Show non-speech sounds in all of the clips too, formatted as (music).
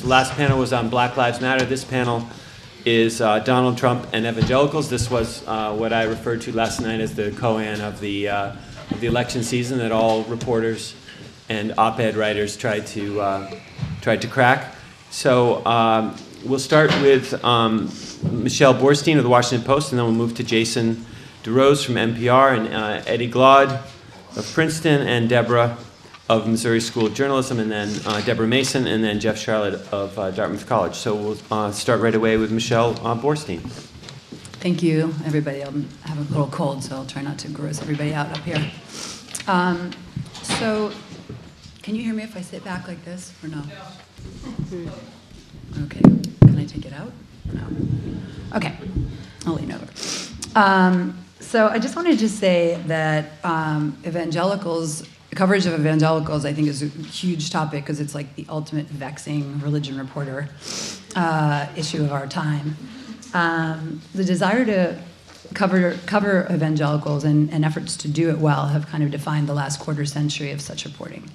The last panel was on Black Lives Matter. This panel is uh, Donald Trump and evangelicals. This was uh, what I referred to last night as the koan of the, uh, of the election season that all reporters and op-ed writers tried to, uh, tried to crack. So um, we'll start with um, Michelle Boorstein of the Washington Post, and then we'll move to Jason DeRose from NPR, and uh, Eddie Glaude of Princeton, and Deborah of Missouri School of Journalism, and then uh, Deborah Mason, and then Jeff Sharlet of uh, Dartmouth College. So we'll uh, start right away with Michelle uh, Boorstein. Thank you, everybody. I have a little cold, so I'll try not to gross everybody out up here. Um, so, can you hear me if I sit back like this or no? Okay. Can I take it out? No. Okay. I'll lean over. Um, so I just wanted to say that um, evangelicals, coverage of evangelicals, I think is a huge topic because it's like the ultimate vexing religion reporter uh, issue of our time. Um, the desire to cover, cover evangelicals and, and, efforts to do it well have kind of defined the last quarter century of such reporting.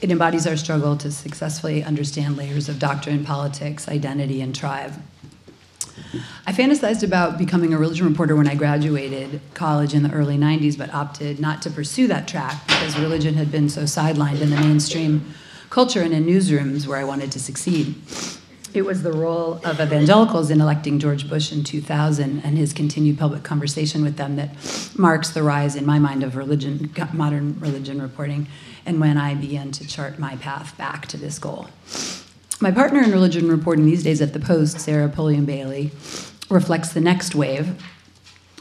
It embodies our struggle to successfully understand layers of doctrine, politics, identity, and tribe. I fantasized about becoming a religion reporter when I graduated college in the early 90s, but opted not to pursue that track because religion had been so sidelined in the mainstream culture and in newsrooms where I wanted to succeed. It was the role of evangelicals in electing George Bush in 2000 and his continued public conversation with them that marks the rise, in my mind, of religion, modern religion reporting, and when I began to chart my path back to this goal. My partner in religion reporting these days at the Post, Sarah Pulliam Bailey, reflects the next wave.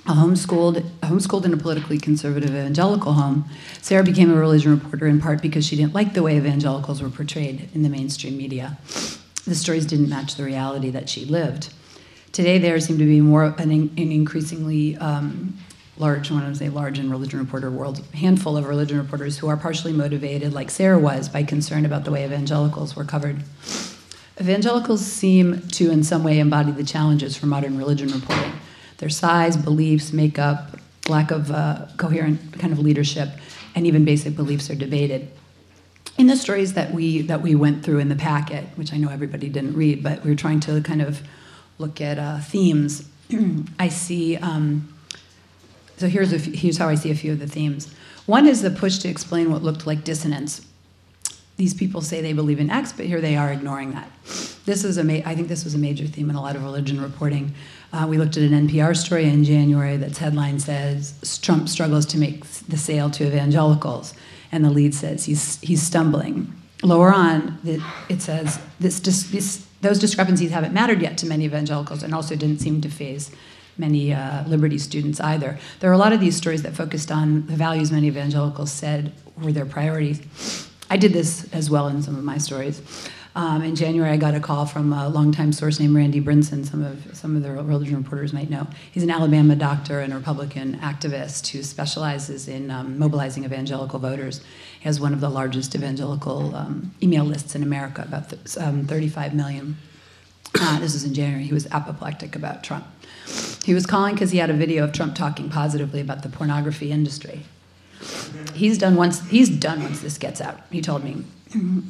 A homeschooled, homeschooled in a politically conservative evangelical home, Sarah became a religion reporter in part because she didn't like the way evangelicals were portrayed in the mainstream media. The stories didn't match the reality that she lived. Today, there seem to be more an, an increasingly um, large, when I say large in religion reporter world, handful of religion reporters who are partially motivated, like Sarah was, by concern about the way evangelicals were covered. Evangelicals seem to, in some way, embody the challenges for modern religion reporting. Their size, beliefs, makeup, lack of uh, coherent kind of leadership, and even basic beliefs are debated. In the stories that we that we went through in the packet, which I know everybody didn't read, but we were trying to kind of look at uh, themes. (clears throat) I see. Um, so here's here's how I see a few of the themes. One is the push to explain what looked like dissonance these people say they believe in X, but here they are ignoring that. This is a ma- I think this was a major theme in a lot of religion reporting. Uh, we looked at an NPR story in January that's headline says Trump struggles to make the sale to evangelicals, and the lead says he's he's stumbling. Lower on, it, says this, this, those discrepancies haven't mattered yet to many evangelicals, and also didn't seem to phase many uh, liberty students either. There are a lot of these stories that focused on the values many evangelicals said were their priorities I did this as well in some of my stories. Um, in January, I got a call from a longtime source named Randy Brinson. Some of some of the religion reporters might know. He's an Alabama doctor and Republican activist who specializes in um, mobilizing evangelical voters. He has one of the largest evangelical um, email lists in America, about th- um, 35 million. Uh, this was in January. He was apoplectic about Trump. He was calling because he had a video of Trump talking positively about the pornography industry he's done once he's done once this gets out he told me.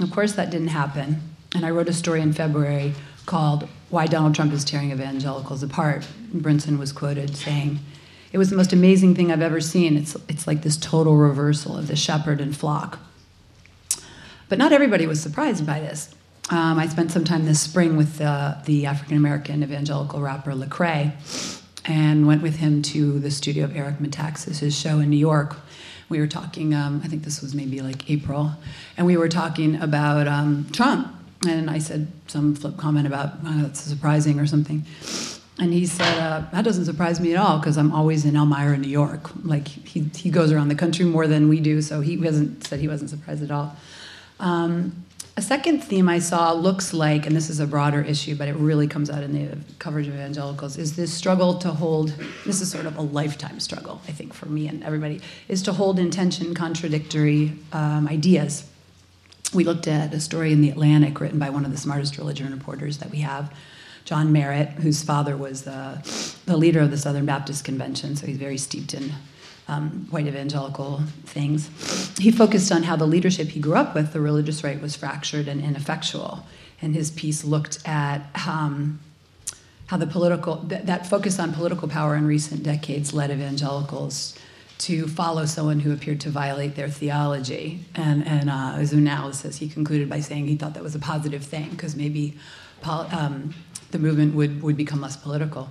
Of course that didn't happen and i wrote a story in february called why donald trump is tearing evangelicals apart. Brinson was quoted saying it was the most amazing thing i've ever seen. It's, it's like this total reversal of the shepherd and flock. But not everybody was surprised by this. Um, i spent some time this spring with uh, the african american evangelical rapper lecrae and went with him to the studio of eric metaxas' show in new york we were talking, um, I think this was maybe like April, and we were talking about um, Trump. And I said some flip comment about, oh, that's surprising or something. And he said, uh, that doesn't surprise me at all because I'm always in Elmira, New York. Like he, he goes around the country more than we do, so he hasn't said he wasn't surprised at all. Um, a second theme I saw looks like, and this is a broader issue, but it really comes out in the coverage of evangelicals, is this struggle to hold, this is sort of a lifetime struggle, I think, for me and everybody, is to hold in tension contradictory um, ideas. We looked at a story in The Atlantic written by one of the smartest religion reporters that we have, John Merritt, whose father was the, the leader of the Southern Baptist Convention, so he's very steeped in um, white evangelical things. He focused on how the leadership he grew up with, the religious right, was fractured and ineffectual. and his piece looked at um, how the political th- that focus on political power in recent decades led evangelicals to follow someone who appeared to violate their theology. And and uh, as analysis, he concluded by saying he thought that was a positive thing because maybe pol- um, the movement would would become less political.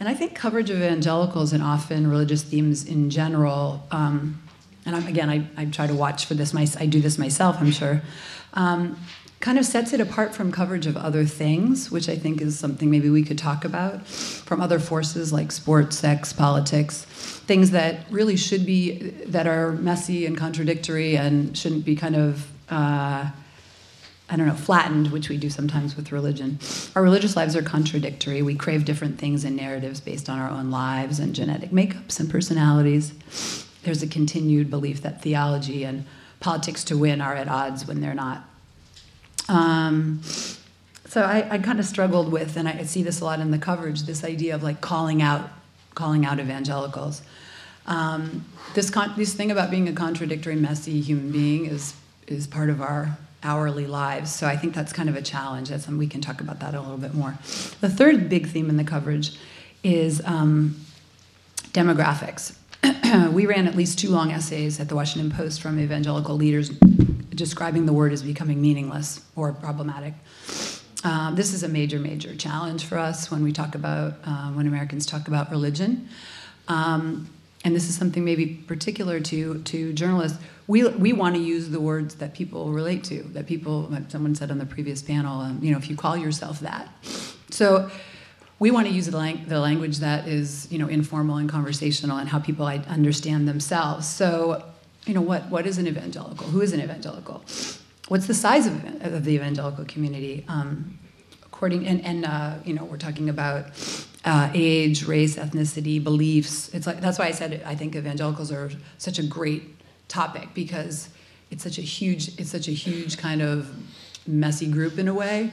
And I think coverage of evangelicals and often religious themes in general. Um, and I'm, again, I, I try to watch for this. My, I do this myself, I'm sure. Um, kind of sets it apart from coverage of other things, which I think is something maybe we could talk about, from other forces like sports, sex, politics, things that really should be, that are messy and contradictory and shouldn't be kind of, uh, I don't know, flattened, which we do sometimes with religion. Our religious lives are contradictory. We crave different things and narratives based on our own lives and genetic makeups and personalities. There's a continued belief that theology and politics to win are at odds when they're not. Um, so I, I kind of struggled with, and I see this a lot in the coverage, this idea of like calling out, calling out evangelicals. Um, this con- this thing about being a contradictory, messy human being is is part of our hourly lives. So I think that's kind of a challenge. That's, and we can talk about that a little bit more. The third big theme in the coverage is um, demographics. (clears throat) we ran at least two long essays at the Washington Post from evangelical leaders describing the word as becoming meaningless or problematic. Um, this is a major, major challenge for us when we talk about, uh, when Americans talk about religion. Um, and this is something maybe particular to, to journalists. We, we want to use the words that people relate to, that people, like someone said on the previous panel, um, you know, if you call yourself that. So we want to use the, lang- the language that is, you know, informal and conversational and how people understand themselves. So you know, what, what is an evangelical? Who is an evangelical? What's the size of, of the evangelical community? Um, according, and, and uh, you know, we're talking about uh, age, race, ethnicity, beliefs. It's like, that's why I said I think evangelicals are such a great topic because it's such a huge, it's such a huge kind of messy group in a way.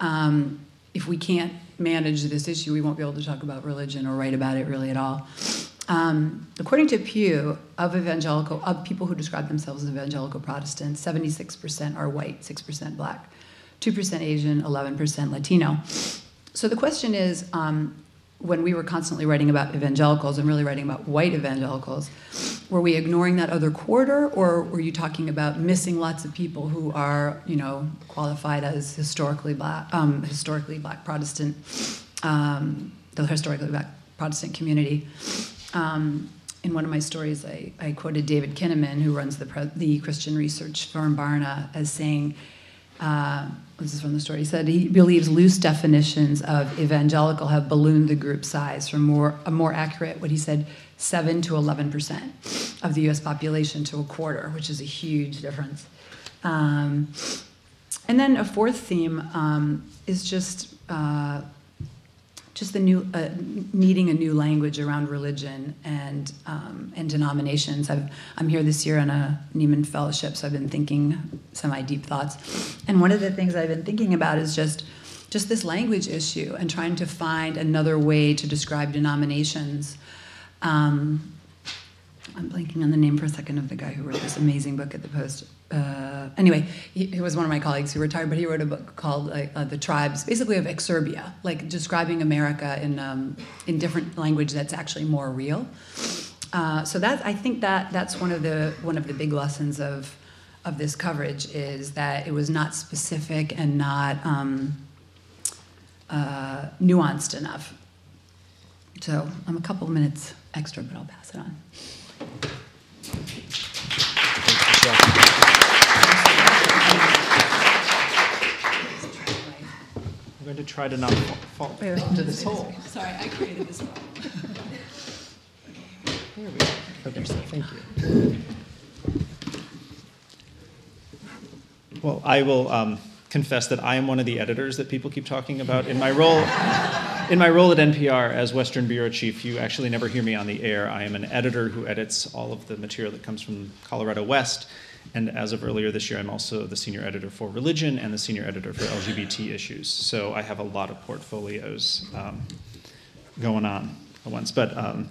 Um, if we can't manage this issue, we won't be able to talk about religion or write about it really at all. Um, according to Pew, of evangelical, of people who describe themselves as evangelical Protestants, 76% are white, 6% black, 2% Asian, 11% Latino. So the question is, um, when we were constantly writing about evangelicals and really writing about white evangelicals, were we ignoring that other quarter, or were you talking about missing lots of people who are, you know, qualified as historically black, um, historically black Protestant, um, the historically black Protestant community? Um, in one of my stories, I, I quoted David Kinnaman, who runs the, the Christian research firm Barna, as saying, uh, this is from the story, he said he believes loose definitions of evangelical have ballooned the group size from more, a more accurate, what he said, 7 to 11% of the US population to a quarter, which is a huge difference. Um, and then a fourth theme um, is just uh, just the new uh, needing a new language around religion and um, and denominations. i am here this year on a Nieman Fellowship, so I've been thinking semi deep thoughts. And one of the things I've been thinking about is just just this language issue and trying to find another way to describe denominations. Um, I'm blanking on the name for a second of the guy who wrote this amazing book at the Post uh, anyway, he, he, was one of my colleagues who retired, but he wrote a book called uh, uh, "The Tribes," basically of Exurbia, like describing America in um, in different language that's actually more real. Uh, so that I think that that's one of the one of the big lessons of of this coverage is that it was not specific and not um, uh, nuanced enough. So I'm a couple minutes extra, but I'll pass it on. I'm going to try to not fall, fall into this hole. (laughs) Sorry, I created this one. There we go. Okay, thank you. Well, I will um, confess that I am one of the editors that people keep talking about. In my role, in my role at NPR as Western bureau chief, you actually never hear me on the air. I am an editor who edits all of the material that comes from Colorado West and as of earlier this year, I'm also the senior editor for religion and the senior editor for LGBT issues. So I have a lot of portfolios um, going on at once. But um,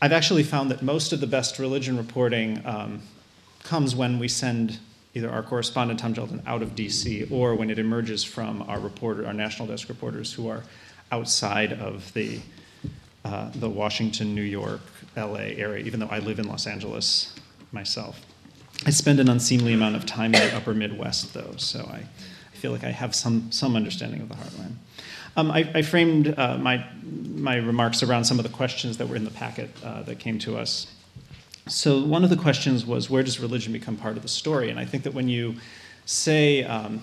I've actually found that most of the best religion reporting um, comes when we send either our correspondent Tom Gjelten out of DC or when it emerges from our reporter, our national desk reporters who are outside of the uh, the Washington, New York, LA area, even though I live in Los Angeles myself. I spend an unseemly amount of time in the upper Midwest, though, so I, I feel like I have some, some understanding of the heartland. Um, I, I, framed uh, my, my remarks around some of the questions that were in the packet uh, that came to us. So, one of the questions was where does religion become part of the story? And I think that when you say um,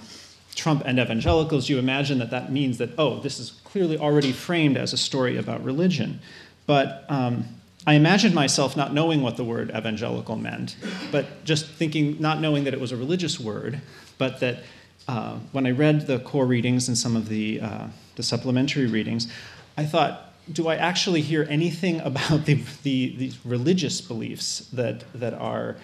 Trump and evangelicals, you imagine that that means that, oh, this is clearly already framed as a story about religion. But um, I imagined myself not knowing what the word evangelical meant, but just thinking, not knowing that it was a religious word, but that uh, when I read the core readings and some of the, uh, the supplementary readings, I thought, do I actually hear anything (laughs) about the, the, the religious beliefs that, that are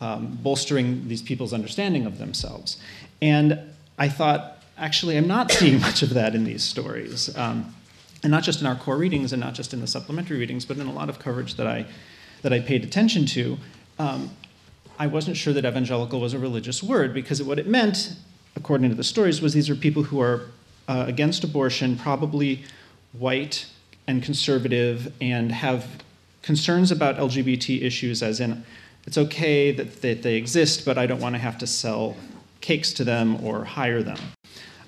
um, bolstering these people's understanding of themselves? And I thought, actually, I'm not seeing much of that in these stories. Um, and not just in our core readings and not just in the supplementary readings, but in a lot of coverage that I, that I paid attention to. Um, I wasn't sure that evangelical was a religious word because what it meant, according to the stories, was these are people who are uh, against abortion, probably white and conservative, and have concerns about LGBT issues, as in it's okay that, that they exist, but I don't want to have to sell cakes to them or hire them.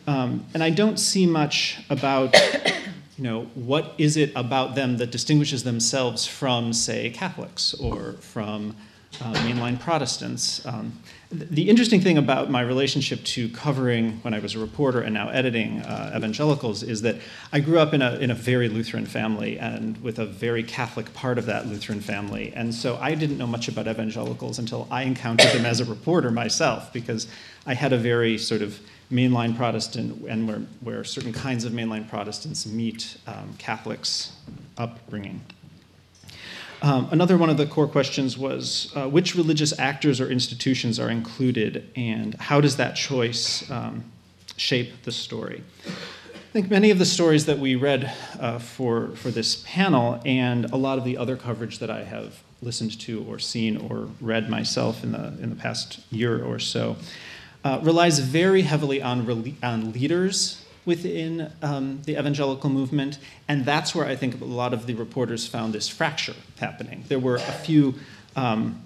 Um, and I don't see much about, you know, what is it about them that distinguishes themselves from, say, Catholics or from uh, mainline Protestants. Um, the interesting thing about my relationship to covering when I was a reporter and now editing uh, evangelicals is that I grew up in a, in a very Lutheran family and with a very Catholic part of that Lutheran family. And so I didn't know much about evangelicals until I encountered them as a reporter myself because I had a very sort of mainline Protestant and where, where certain kinds of mainline Protestants meet um, Catholics' upbringing. Um, another one of the core questions was uh, which religious actors or institutions are included, and how does that choice um, shape the story? I think many of the stories that we read uh, for, for this panel, and a lot of the other coverage that I have listened to or seen or read myself in the, in the past year or so, uh, relies very heavily on, on leaders within um, the evangelical movement, and that's where I think a lot of the reporters found this fracture happening. There were a few um,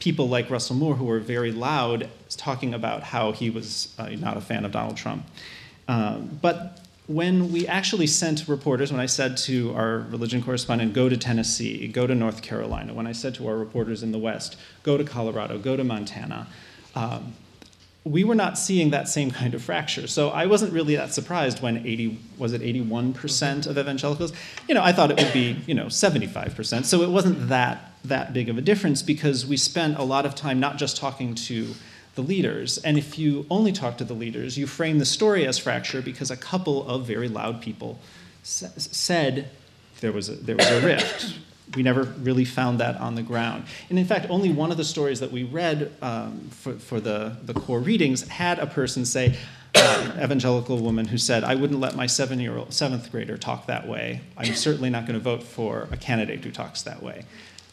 people like Russell Moore who were very loud talking about how he was uh, not a fan of Donald Trump. Um, but when we actually sent reporters, when I said to our religion correspondent, go to Tennessee, go to North Carolina, when I said to our reporters in the West, go to Colorado, go to Montana, um, we were not seeing that same kind of fracture. So I wasn't really that surprised when 80 was it 81% of evangelicals. You know, I thought it would be you know 75%. So it wasn't that that big of a difference because we spent a lot of time not just talking to the leaders. And if you only talk to the leaders, you frame the story as fracture because a couple of very loud people said there was a, there was a rift we never really found that on the ground. And in fact, only one of the stories that we read um, for, for the, the core readings had a person say, uh, evangelical woman who said, I wouldn't let my seven year old, seventh grader talk that way. I'm certainly not going to vote for a candidate who talks that way.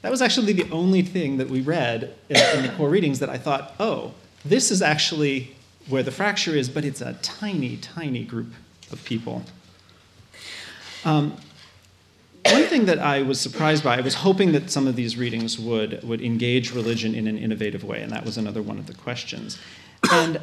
That was actually the only thing that we read in, in the core readings that I thought, oh, this is actually where the fracture is, but it's a tiny, tiny group of people. Um, one thing that I was surprised by, I was hoping that some of these readings would, would engage religion in an innovative way, and that was another one of the questions. And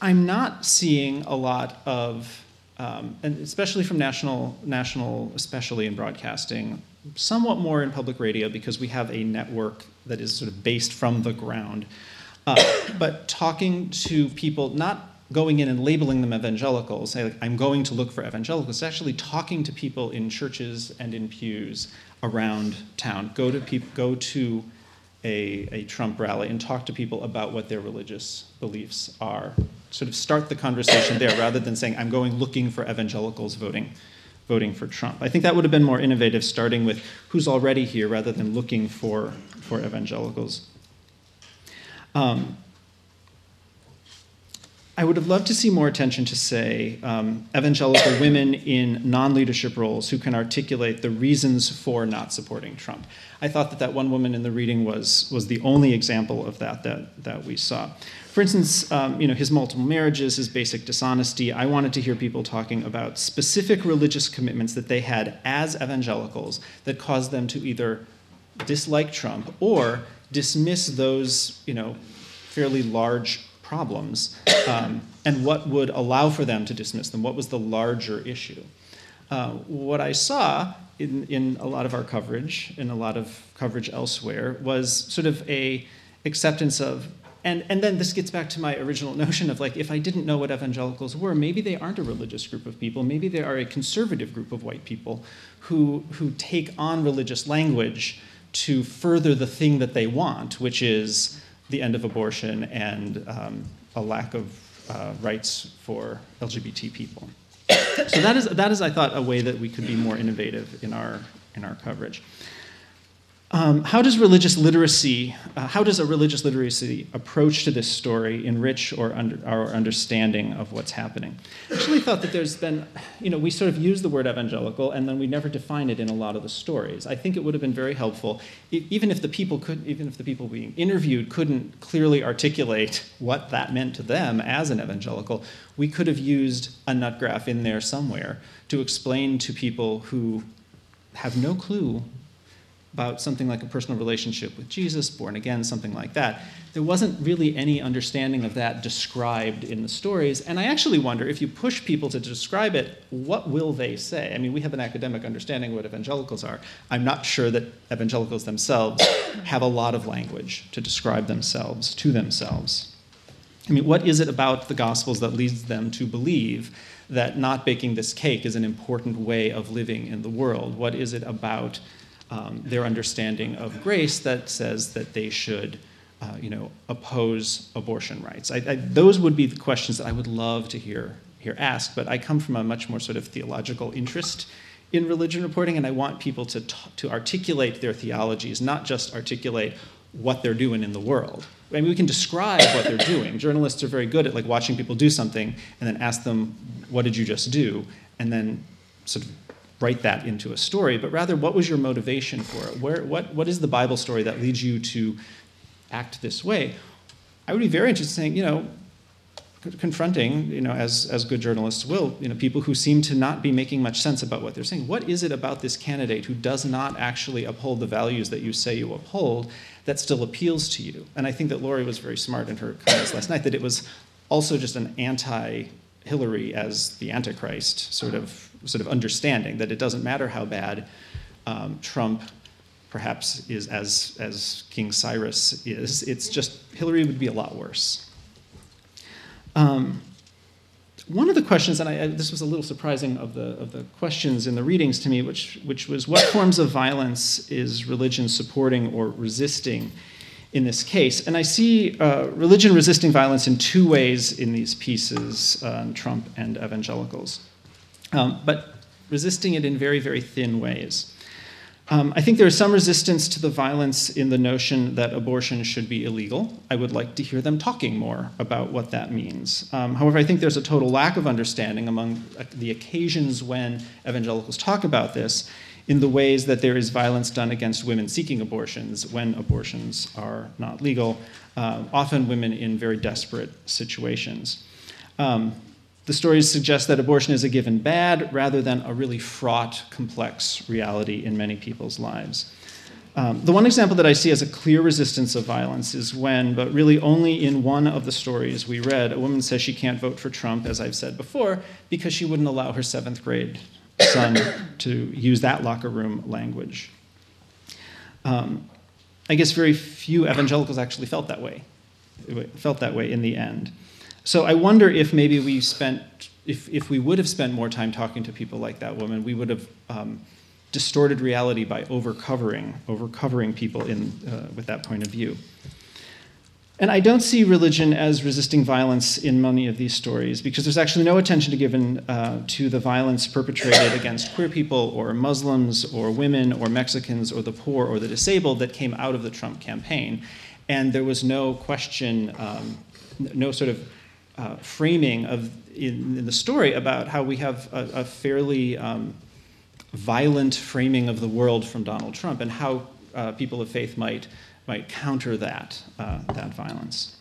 I'm not seeing a lot of, um, and especially from national, national, especially in broadcasting, somewhat more in public radio because we have a network that is sort of based from the ground. Uh, but talking to people, not going in and labeling them evangelicals, say, like, I'm going to look for evangelicals, it's actually talking to people in churches and in pews around town. Go to, peop- go to a, a Trump rally and talk to people about what their religious beliefs are. Sort of start the conversation there (coughs) rather than saying, I'm going looking for evangelicals voting, voting for Trump. I think that would have been more innovative, starting with who's already here rather than looking for, for evangelicals. Um, I would have loved to see more attention to, say, um, evangelical (coughs) women in non leadership roles who can articulate the reasons for not supporting Trump. I thought that that one woman in the reading was, was the only example of that that, that we saw. For instance, um, you know, his multiple marriages, his basic dishonesty. I wanted to hear people talking about specific religious commitments that they had as evangelicals that caused them to either dislike Trump or dismiss those, you know, fairly large problems um, and what would allow for them to dismiss them. What was the larger issue? Uh, what I saw in, in a lot of our coverage, in a lot of coverage elsewhere, was sort of a acceptance of, and, and then this gets back to my original (laughs) notion of like, if I didn't know what evangelicals were, maybe they aren't a religious group of people, maybe they are a conservative group of white people who, who take on religious language to further the thing that they want, which is the end of abortion and um, a lack of uh, rights for LGBT people. so that is, that is, I thought, a way that we could be more innovative in our, in our coverage. Um, how does religious literacy, uh, how does a religious literacy approach to this story enrich or under, our understanding of what's happening? I actually thought that there's been, you know, we sort of use the word evangelical and then we never define it in a lot of the stories. I think it would have been very helpful, even if the people could, even if the people being interviewed couldn't clearly articulate what that meant to them as an evangelical, we could have used a nut graph in there somewhere to explain to people who have no clue about something like a personal relationship with Jesus, born again, something like that. There wasn't really any understanding of that described in the stories. And I actually wonder if you push people to describe it, what will they say? I mean, we have an academic understanding of what evangelicals are. I'm not sure that evangelicals themselves (coughs) have a lot of language to describe themselves to themselves. I mean, what is it about the Gospels that leads them to believe that not baking this cake is an important way of living in the world? What is it about um, their understanding of grace that says that they should, uh, you know, oppose abortion rights. I, I, those would be the questions that I would love to hear hear asked. But I come from a much more sort of theological interest in religion reporting, and I want people to t- to articulate their theologies, not just articulate what they're doing in the world. I mean, we can describe what they're doing. Journalists are very good at like watching people do something and then ask them, "What did you just do?" and then sort of write that into a story, but rather what was your motivation for it? Where, what, what is the Bible story that leads you to act this way? I would be very interested in saying, you know, confronting, you know, as, as good journalists will, you know, people who seem to not be making much sense about what they're saying. What is it about this candidate who does not actually uphold the values that you say you uphold that still appeals to you? And I think that Lori was very smart in her comments last night that it was also just an anti Hillary as the Antichrist sort of sort of understanding that it doesn't matter how bad um, Trump perhaps is as as King Cyrus is. It's just Hillary would be a lot worse. Um, one of the questions, and I, this was a little surprising of the of the questions in the readings to me, which which was what forms of violence is religion supporting or resisting in this case. And I see uh, religion resisting violence in two ways in these pieces, uh, Trump and evangelicals, um, but resisting it in very, very thin ways. Um, I think there is some resistance to the violence in the notion that abortion should be illegal. I would like to hear them talking more about what that means. Um, however, I think there's a total lack of understanding among uh, the occasions when evangelicals talk about this in the ways that there is violence done against women seeking abortions when abortions are not legal, uh, often women in very desperate situations. Um, the stories suggest that abortion is a given bad rather than a really fraught, complex reality in many people's lives. Um, the one example that I see as a clear resistance of violence is when, but really only in one of the stories we read, a woman says she can't vote for Trump, as I've said before, because she wouldn't allow her seventh grade son (coughs) to use that locker room language. Um, I guess very few evangelicals actually felt that way, felt that way in the end. So I wonder if maybe we spent, if, if we would have spent more time talking to people like that woman, we would have um, distorted reality by overcovering, overcovering people in, uh, with that point of view. And I don't see religion as resisting violence in many of these stories because there's actually no attention given uh, to the violence perpetrated against queer people or Muslims or women or Mexicans or the poor or the disabled that came out of the Trump campaign. And there was no question, um, no sort of uh, framing of in, in, the story about how we have a, a fairly um, violent framing of the world from Donald Trump and how uh, people of faith might might counter that uh, that violence.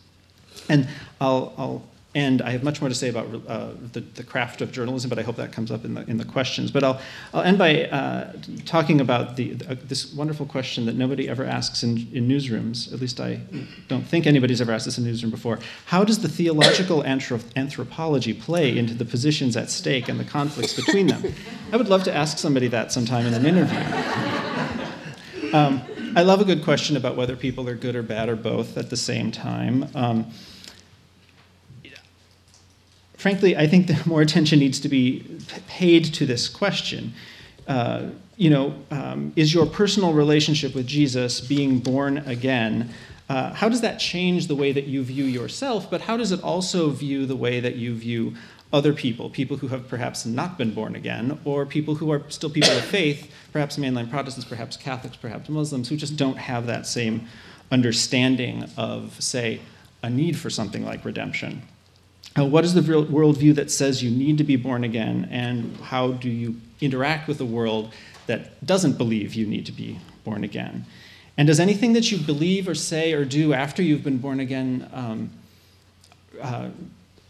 And I'll, I'll end. I have much more to say about uh, the, the, craft of journalism, but I hope that comes up in the, in the questions. But I'll, I'll end by uh, talking about the, uh, this wonderful question that nobody ever asks in, in newsrooms. At least I don't think anybody's ever asked this in a newsroom before. How does the theological anthrop- anthropology play into the positions at stake and the conflicts between them? I would love to ask somebody that sometime in an interview. Um, I love a good question about whether people are good or bad or both at the same time. Um, frankly, I think (laughs) that more attention needs to be paid to this question. Uh, you know, um, is your personal relationship with Jesus being born again? Uh, how does that change the way that you view yourself, but how does it also view the way that you view other people, people who have perhaps not been born again, or people who are still people of faith, perhaps mainline Protestants, perhaps Catholics, perhaps Muslims, who just don't have that same understanding of, say, a need for something like redemption? Uh, what is the worldview that says you need to be born again, and how do you interact with a world that doesn't believe you need to be born again? And does anything that you believe or say or do after you've been born again um, uh,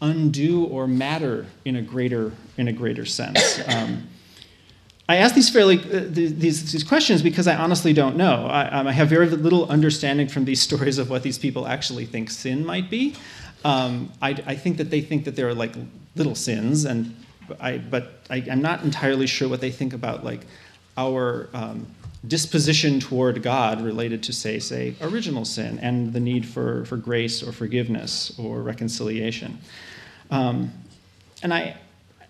undo or matter in a greater in a greater sense? (coughs) Um, I ask these fairly uh, these, these questions because I honestly don't know. I, um, I, have very little understanding from these (laughs) stories of what these people actually think sin might be. Um, I, I, think that they think that there are like little sins, and I, but I, am not entirely sure what they think about like our um, disposition toward God related to say say original sin and the need for for grace or forgiveness or reconciliation. Um, and I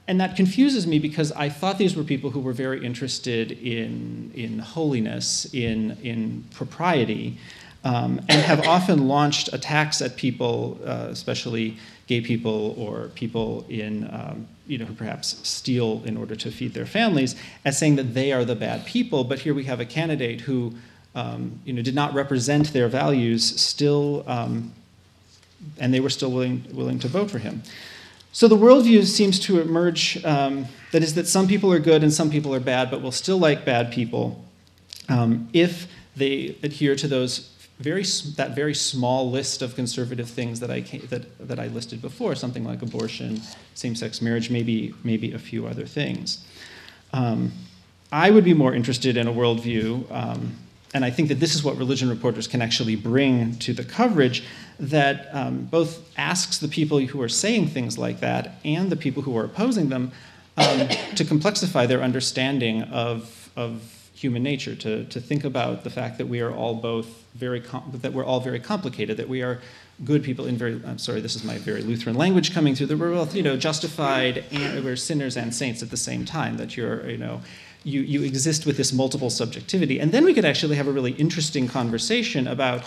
and that confuses me because I thought these were people who were very interested in in holiness, in in propriety, um, and have often launched attacks at people, uh, especially gay people or people in, um, you know, who perhaps steal in order to feed their families, as saying that they are the bad people. But here we have a candidate who, um, you know, did not represent their values, still, um, and they were still willing willing to vote for him. So the worldview seems to emerge. Um, that is, that some people are good and some people are bad, but we'll still like bad people um, if they adhere to those very that very small list of conservative things that I came, that that I listed before, something like abortion, same-sex marriage, maybe maybe a few other things. Um, I would be more interested in a worldview, um, and I think that this is what religion reporters can actually bring to the coverage that um, both asks the people who are saying things like that and the people who are opposing them um, to complexify their understanding of of human nature to, to think about the fact that we are all both very that we're all very complicated that we are good people in very i'm sorry this is my very lutheran language coming through that we're both you know justified and we're sinners and saints at the same time that you're you know you, you exist with this multiple subjectivity. And then we could actually have a really interesting conversation about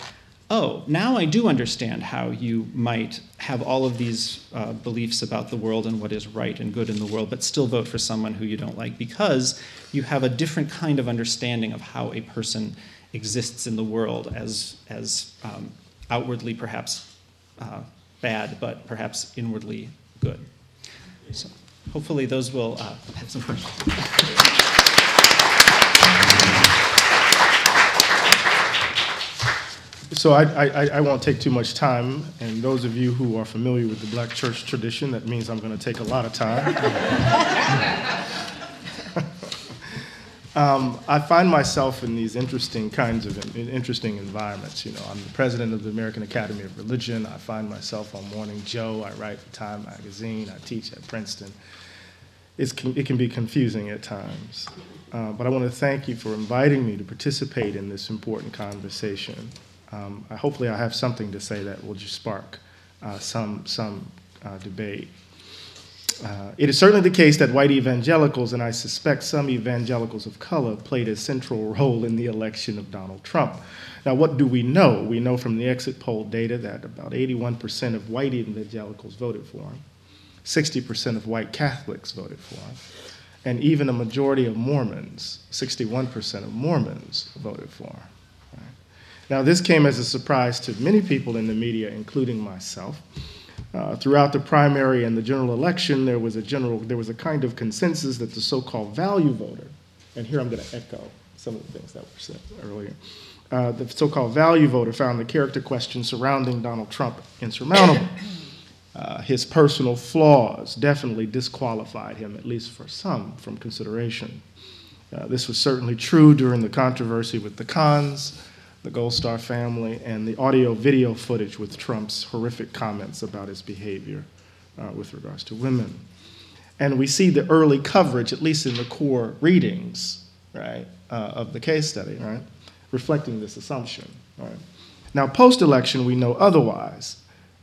oh, now I do understand how you might have all of these uh, beliefs about the world and what is right and good in the world, but still vote for someone who you don't like because you have a different kind of understanding of how a person exists in the world as, as um, outwardly perhaps uh, bad, but perhaps inwardly good. So hopefully those will uh, have some questions. So I, I, I, won't take too much time, and those of you who are familiar with the black church tradition, that means I'm going to take a lot of time. Um, I find myself in these interesting kinds of in, interesting environments. You know, I'm the president of the American Academy of Religion. I find myself on Morning Joe. I write for Time Magazine. I teach at Princeton. It's, it can be confusing at times. Uh, but I want to thank you for inviting me to participate in this important conversation um, hopefully I have something to say that will just spark uh, some, some uh, debate. Uh, it is certainly the case that white evangelicals, and I suspect some evangelicals of color, played a central role in the election of Donald Trump. Now, what do we know? We know from the exit poll data that about 81% of white evangelicals voted for him, 60% of white Catholics voted for him, and even a majority of Mormons, 61% of Mormons voted for him. Now, this came as a surprise to many people in the media, including myself. Uh, throughout the primary and the general election, there was a general, there was a kind of consensus that the so-called value voter, and here I'm going to echo some of the things that were said earlier. Uh, the so-called value voter found the character question surrounding Donald Trump insurmountable. (coughs) Uh, his personal flaws definitely disqualified him, at least for some, from consideration. Uh, this was certainly true during the controversy with the Khans, the Gold Star family, and the audio video footage with Trump's horrific comments about his behavior uh, with regards to women. And we see the early coverage, at least in the core readings, right, uh, of the case study, right, reflecting this assumption. Right? Now, post election, we know otherwise.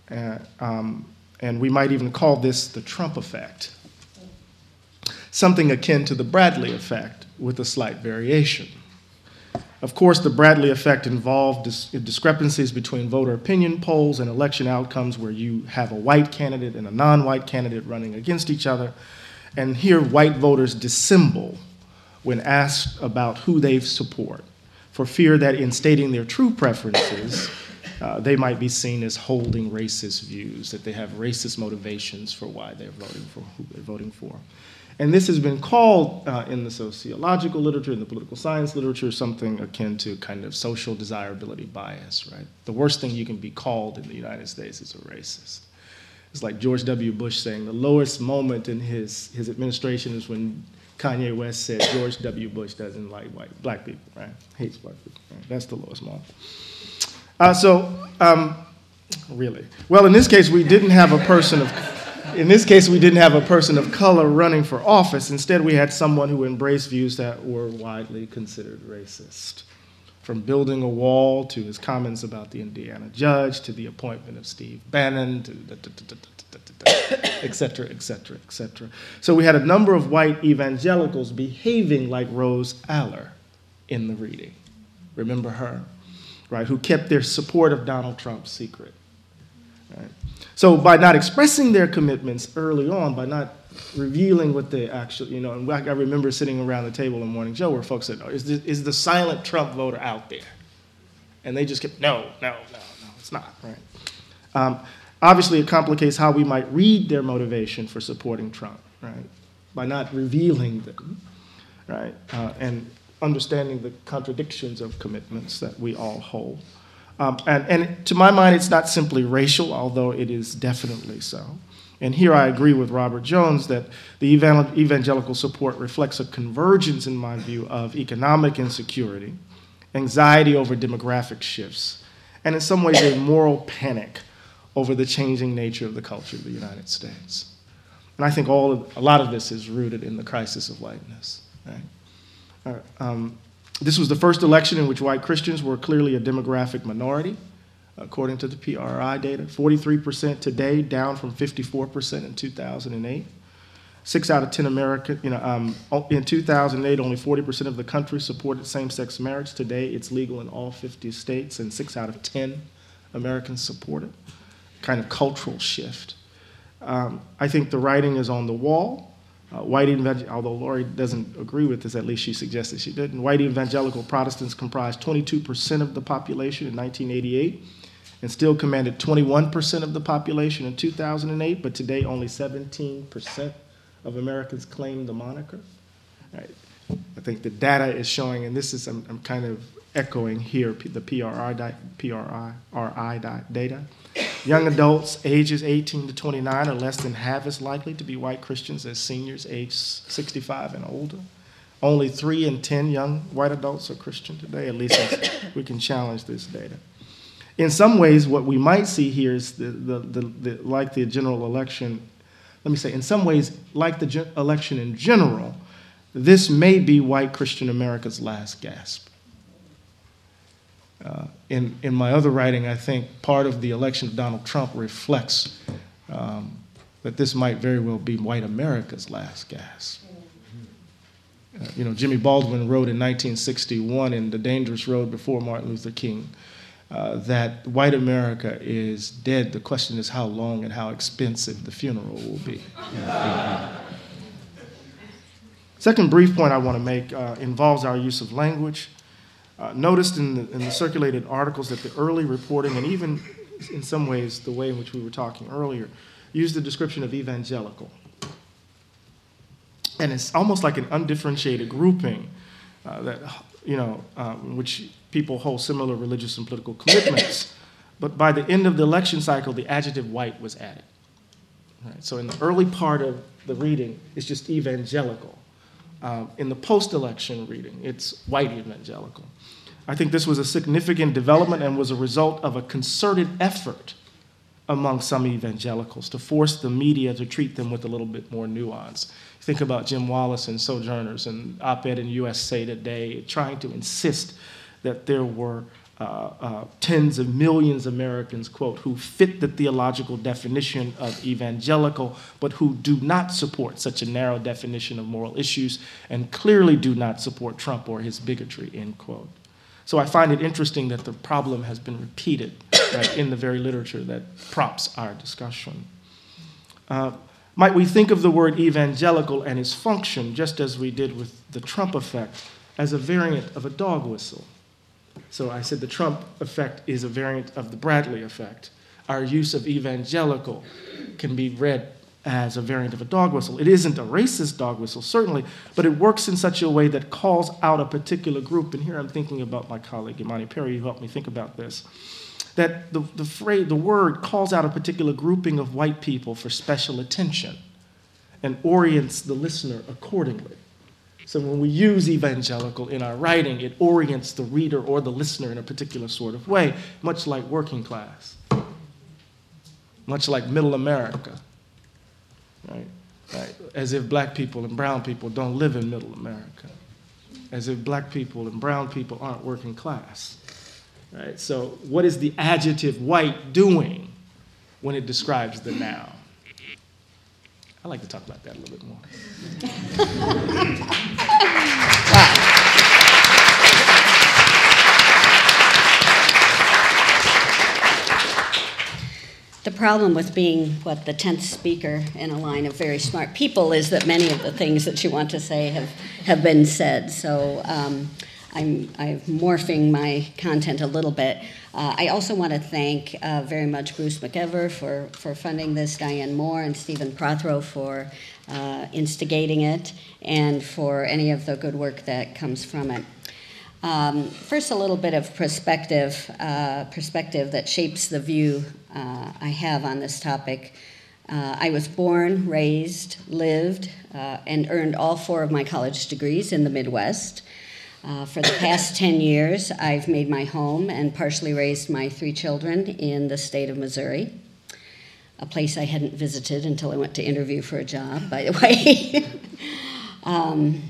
Uh, um, and we might even call this the Trump effect. Something akin to the Bradley effect with a slight variation. Of course, the Bradley effect involved dis- discrepancies between voter opinion polls and election outcomes where you have a white candidate and a non white candidate running against each other. And here, white voters dissemble when asked about who they support for fear that in stating their true preferences, uh, they might be seen as holding racist views, that they have racist motivations for why they're voting for who they're voting for. And this has been called uh, in the sociological literature, in the political science literature, something akin to kind of social desirability bias, right? The worst thing you can be called in the United States is a racist. It's like George W. Bush saying the lowest moment in his, his administration is when Kanye West said George W. Bush doesn't like white black people, right? Hates black people. Right? That's the lowest moment. Uh, so, um, really, well, in this case, we didn't have a person of in this case, we didn't have a person of color running for office. Instead, we had someone who embraced views that were widely considered racist. From building a wall to his comments about the Indiana judge to the appointment of Steve Bannon to et cetera, et cetera, et cetera. So we had a number of white evangelicals behaving like Rose Aller in the reading. Remember her, right? Who kept their support of Donald Trump secret. Right? So by not expressing their commitments early on, by not revealing what they actually, you know, and I remember sitting around the table in Morning Joe where folks said, oh, is, the, is the silent Trump voter out there? And they just kept, no, no, no, no, it's not, right? Um, obviously, it complicates how we might read their motivation for supporting Trump, right? By not revealing them, right? Uh, and understanding the contradictions of commitments that we all hold. Um, and, and to my mind, it's not simply racial, although it is definitely so. And here I agree with Robert Jones that the evangelical support reflects a convergence, in my view, of economic insecurity, anxiety over demographic shifts, and in some ways a moral panic over the changing nature of the culture of the United States. And I think all of, a lot of this is rooted in the crisis of whiteness. Right? Uh, um, this was the first election in which white Christians were clearly a demographic minority, according to the PRI data. 43% today, down from 54% in 2008. Six out of 10 American, you know, um, in 2008, only 40% of the country supported same sex marriage. Today, it's legal in all 50 states, and six out of 10 Americans support it. Kind of cultural shift. Um, I think the writing is on the wall. Uh, white evangelical, although Lori doesn't agree with this, at least she suggested she didn't. White evangelical Protestants comprised 22% of the population in 1988 and still commanded 21% of the population in 2008, but today only 17% of Americans claim the moniker. Right. I think the data is showing, and this is, I'm, I'm kind of echoing here the PRI, PRI data. Young adults ages 18 to 29 are less than half as likely to be white Christians as seniors aged 65 and older. Only three in 10 young white adults are Christian today, at least we can challenge this data. In some ways, what we might see here is the, the, the, the like the general election, let me say, in some ways, like the election in general, this may be white Christian America's last gasp. Uh, in, in my other writing, I think part of the election of Donald Trump reflects um, that this might very well be white America's last gasp. Uh, you know, Jimmy Baldwin wrote in 1961 in The Dangerous Road before Martin Luther King uh, that white America is dead. The question is how long and how expensive the funeral will be. (laughs) Second brief point I want to make uh, involves our use of language. Uh, noticed in the, in the circulated articles that the early reporting and even in some ways, the way in which we were talking earlier, used the description of evangelical. And it's almost like an undifferentiated grouping uh, that, you know, um, which people hold similar religious and political commitments. (coughs) but by the end of the election cycle, the adjective white was added. Right, so in the early part of the reading, it's just evangelical. Um, in the post election reading, it's white evangelical. I think this was a significant development and was a result of a concerted effort among some evangelicals to force the media to treat them with a little bit more nuance. Think about Jim Wallis and Sojourners and op ed in USA Today trying to insist that there were uh, uh, tens of millions of Americans, quote, who fit the theological definition of evangelical, but who do not support such a narrow definition of moral issues and clearly do not support Trump or his bigotry, end quote. So I find it interesting that the problem has been repeated right, in the very literature that props our discussion. Uh, might we think of the word evangelical and its function, just as we did with the Trump effect, as a variant of a dog whistle? So I said the Trump effect is a variant of the Bradley effect. Our use of evangelical can be read as a variant of a dog whistle. It isn't a racist dog whistle, certainly, but it works in such a way that calls out a particular group. And here I'm thinking about my colleague Imani Perry, who helped me think about this. That the, the, phrase, the word calls out a particular grouping of white people for special attention and orients the listener accordingly. So when we use evangelical in our writing, it orients the reader or the listener in a particular sort of way, much like working class, much like middle America, right? right? As if black people and brown people don't live in middle America, as if black people and brown people aren't working class, right? So what is the adjective white doing when it describes the noun? I'd like to talk about that a little bit more. The problem with being, what, the 10th speaker in a line of very smart people is that many of the things that you want to say have, have been said. So um, I'm, I'm morphing my content a little bit. Uh, I also want to thank uh, very much Bruce McEver for, for funding this, Diane Moore and Stephen Prothero for uh, instigating it, and for any of the good work that comes from it. Um, first, a little bit of perspective, uh, perspective that shapes the view uh, I have on this topic. Uh, I was born, raised, lived, and earned all four of my college degrees in the Midwest. Uh, for the past 10 years, I've made my home and partially raised my three children in the state of Missouri, a place I hadn't visited until I went to interview for a job, by the (laughs) way. um,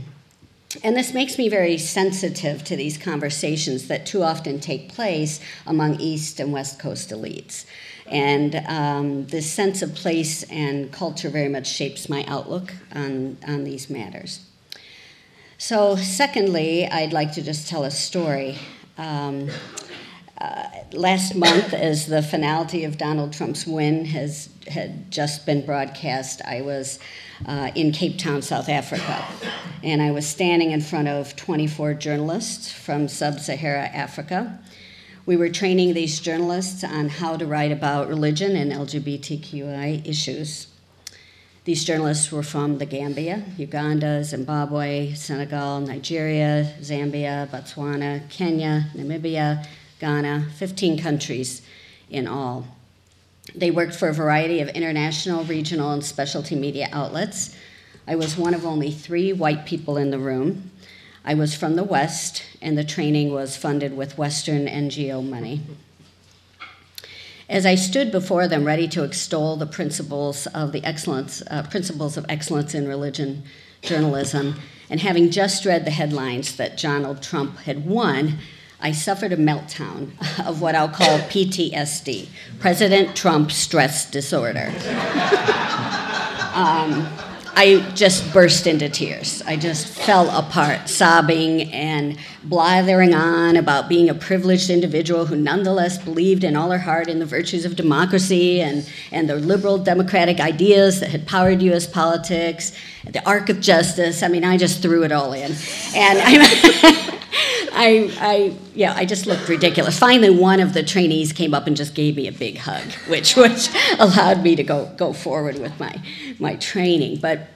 and this makes me very sensitive to these conversations that too often take place among East and West Coast elites. And um, this sense of place and culture very much shapes my outlook on, on these matters. So, secondly, I'd like to just tell a story. Um, uh, last month, as the finality of Donald Trump's win has had just been broadcast, I was uh, in Cape Town, South Africa, and I was standing in front of 24 journalists from sub-Sahara Africa. We were training these journalists on how to write about religion and LGBTQI issues. These journalists were from the Gambia, Uganda, Zimbabwe, Senegal, Nigeria, Zambia, Botswana, Kenya, Namibia, Ghana, 15 countries in all. They worked for a variety of international, regional, and specialty media outlets. I was one of only three white people in the room. I was from the West, and the training was funded with Western NGO money. As I stood before them, ready to extol the principles of the excellence, uh, principles of excellence in religion journalism, and having just read the headlines that Donald Trump had won, I suffered a meltdown of what I'll call PTSD, President Trump Stress Disorder. (laughs) um, I just burst into tears. I just fell apart, sobbing and blathering on about being a privileged individual who nonetheless believed in all her heart in the virtues of democracy and, and the liberal democratic ideas that had powered US politics, the arc of justice. I mean, I just threw it all in. And I'm (laughs) I, I, yeah, I just looked ridiculous. Finally, one of the trainees came up and just gave me a big hug, which, which (laughs) allowed me to go, go forward with my, my training. But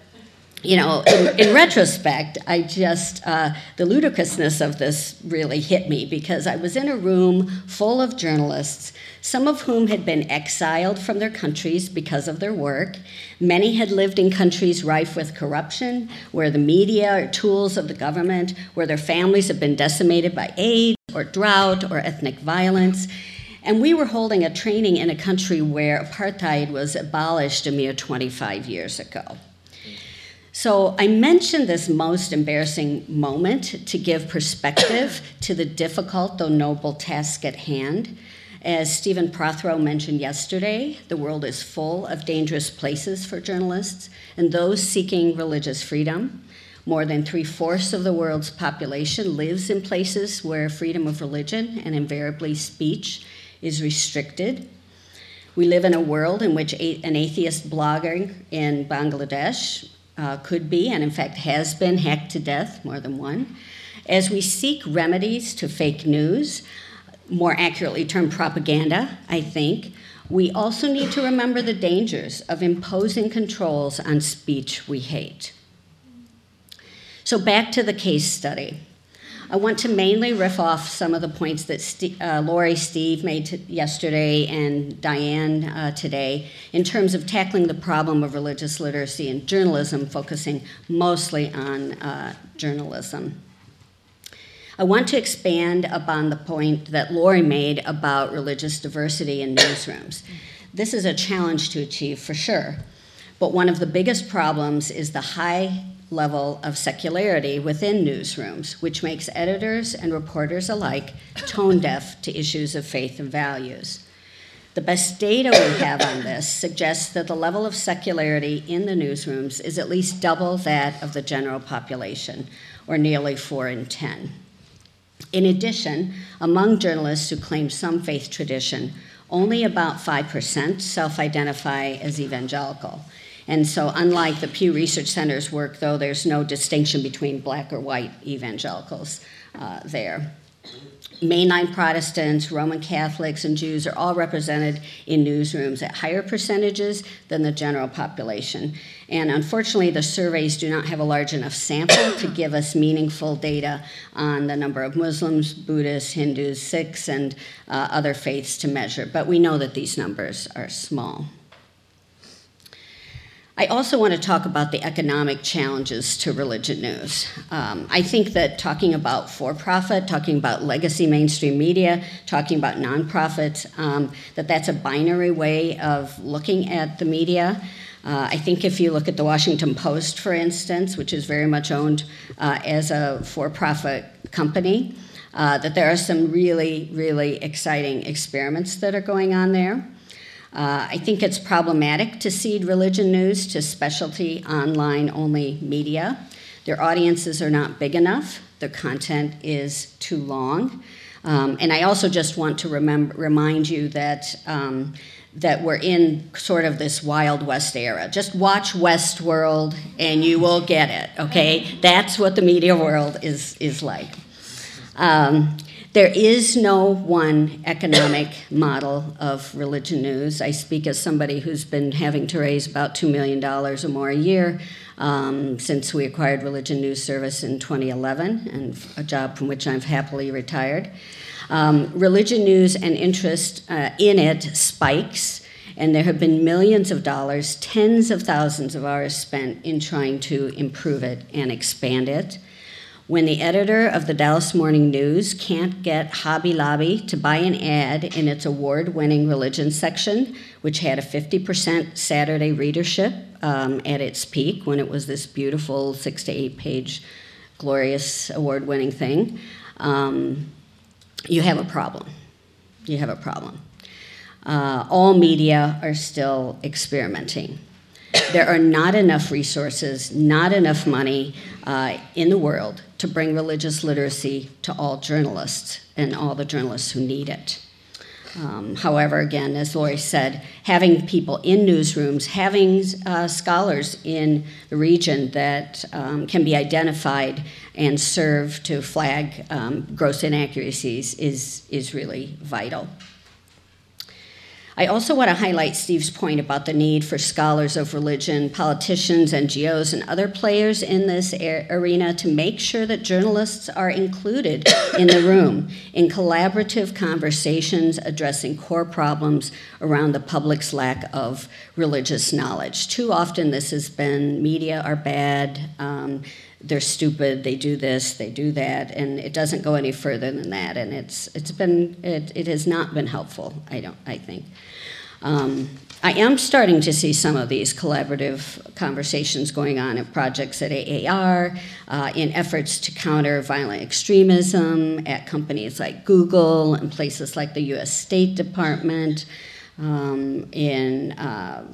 you know, in, in, retrospect, I just, uh, the ludicrousness of this really hit me because I was in a room full of journalists, some of whom had been exiled from their countries because of their work. Many had lived in countries rife with corruption, where the media are tools of the government, where their families have been decimated by AIDS or drought or ethnic violence. And we were holding a training in a country where apartheid was abolished a mere 25 years ago. So I mentioned this most embarrassing moment to give perspective to the difficult though noble task at hand. As Stephen Prothero mentioned yesterday, the world is full of dangerous places for journalists and those seeking religious freedom. More than three fourths of the world's population lives in places where freedom of religion and invariably speech is restricted. We live in a world in which an atheist blogger in Bangladesh uh, could be, and in fact has been, hacked to death, more than one. As we seek remedies to fake news, more accurately termed propaganda, I think, we also need to remember the dangers of imposing controls on speech we hate. So, back to the case study. I want to mainly riff off some of the points that uh, Lori, Steve made t- yesterday and Diane uh, today in terms of tackling the problem of religious literacy in journalism, focusing mostly on uh, journalism. I want to expand upon the point that Lori made about religious diversity in newsrooms. This is a challenge to achieve for sure, but one of the biggest problems is the high level of secularity within newsrooms, which makes editors and reporters alike tone deaf to issues of faith and values. The best data we have on this suggests that the level of secularity in the newsrooms is at least double that of the general population, or nearly 4 in 10. In addition, among journalists who claim some faith tradition, only about 5% self identify as evangelical, and so, unlike the Pew Research Center's work, though, there's no distinction between black or white evangelicals uh, there. Mainline Protestants, Roman Catholics, and Jews are all represented in newsrooms at higher percentages than the general population. And unfortunately, the surveys do not have a large enough sample to give us meaningful data on the number of Muslims, Buddhists, Hindus, Sikhs, and uh, other faiths to measure. But we know that these numbers are small. I also want to talk about the economic challenges to religion news. Um, I think that talking about for profit, talking about legacy mainstream media, talking about nonprofits, um, that that's a binary way of looking at the media. Uh, I think if you look at the Washington Post, for instance, which is very much owned uh, as a for profit company, uh, that there are some really, really exciting experiments that are going on there. Uh, I think it's problematic to cede religion news to specialty online only media. Their audiences are not big enough, their content is too long. Um, and I also just want to remember, remind you that. Um, that we're in sort of this Wild West era. Just watch Westworld and you will get it, okay? That's what the media world is, is like. Um, there is no one economic model of religion news. I speak as somebody who's been having to raise about $2 million or more a year um, since we acquired Religion News Service in 2011, and a job from which I've happily retired. Um, religion news and interest uh, in it spikes, and there have been millions of dollars, tens of thousands of hours spent in trying to improve it and expand it. When the editor of the Dallas Morning News can't get Hobby Lobby to buy an ad in its award winning religion section, which had a 50% Saturday readership um, at its peak when it was this beautiful six to eight page, glorious award winning thing, um, you have a problem. You have a problem. Uh, all media are still experimenting. There are not enough resources, not enough money uh, in the world to bring religious literacy to all journalists and all the journalists who need it. Um, however, again, as Lori said, having people in newsrooms, having uh, scholars in the region that um, can be identified and serve to flag um, gross inaccuracies is, is really vital. I also want to highlight Steve's point about the need for scholars of religion, politicians, NGOs, and other players in this arena to make sure that journalists are included (coughs) in the room in collaborative conversations addressing core problems around the public's lack of religious knowledge. Too often, this has been media are bad. Um, they're stupid, they do this, they do that, and it doesn't go any further than that. And it's it's been it, it has not been helpful. I don't I think. Um, I am starting to see some of these collaborative conversations going on at projects at AAR, uh, in efforts to counter violent extremism at companies like Google and places like the US State Department, um, in uh,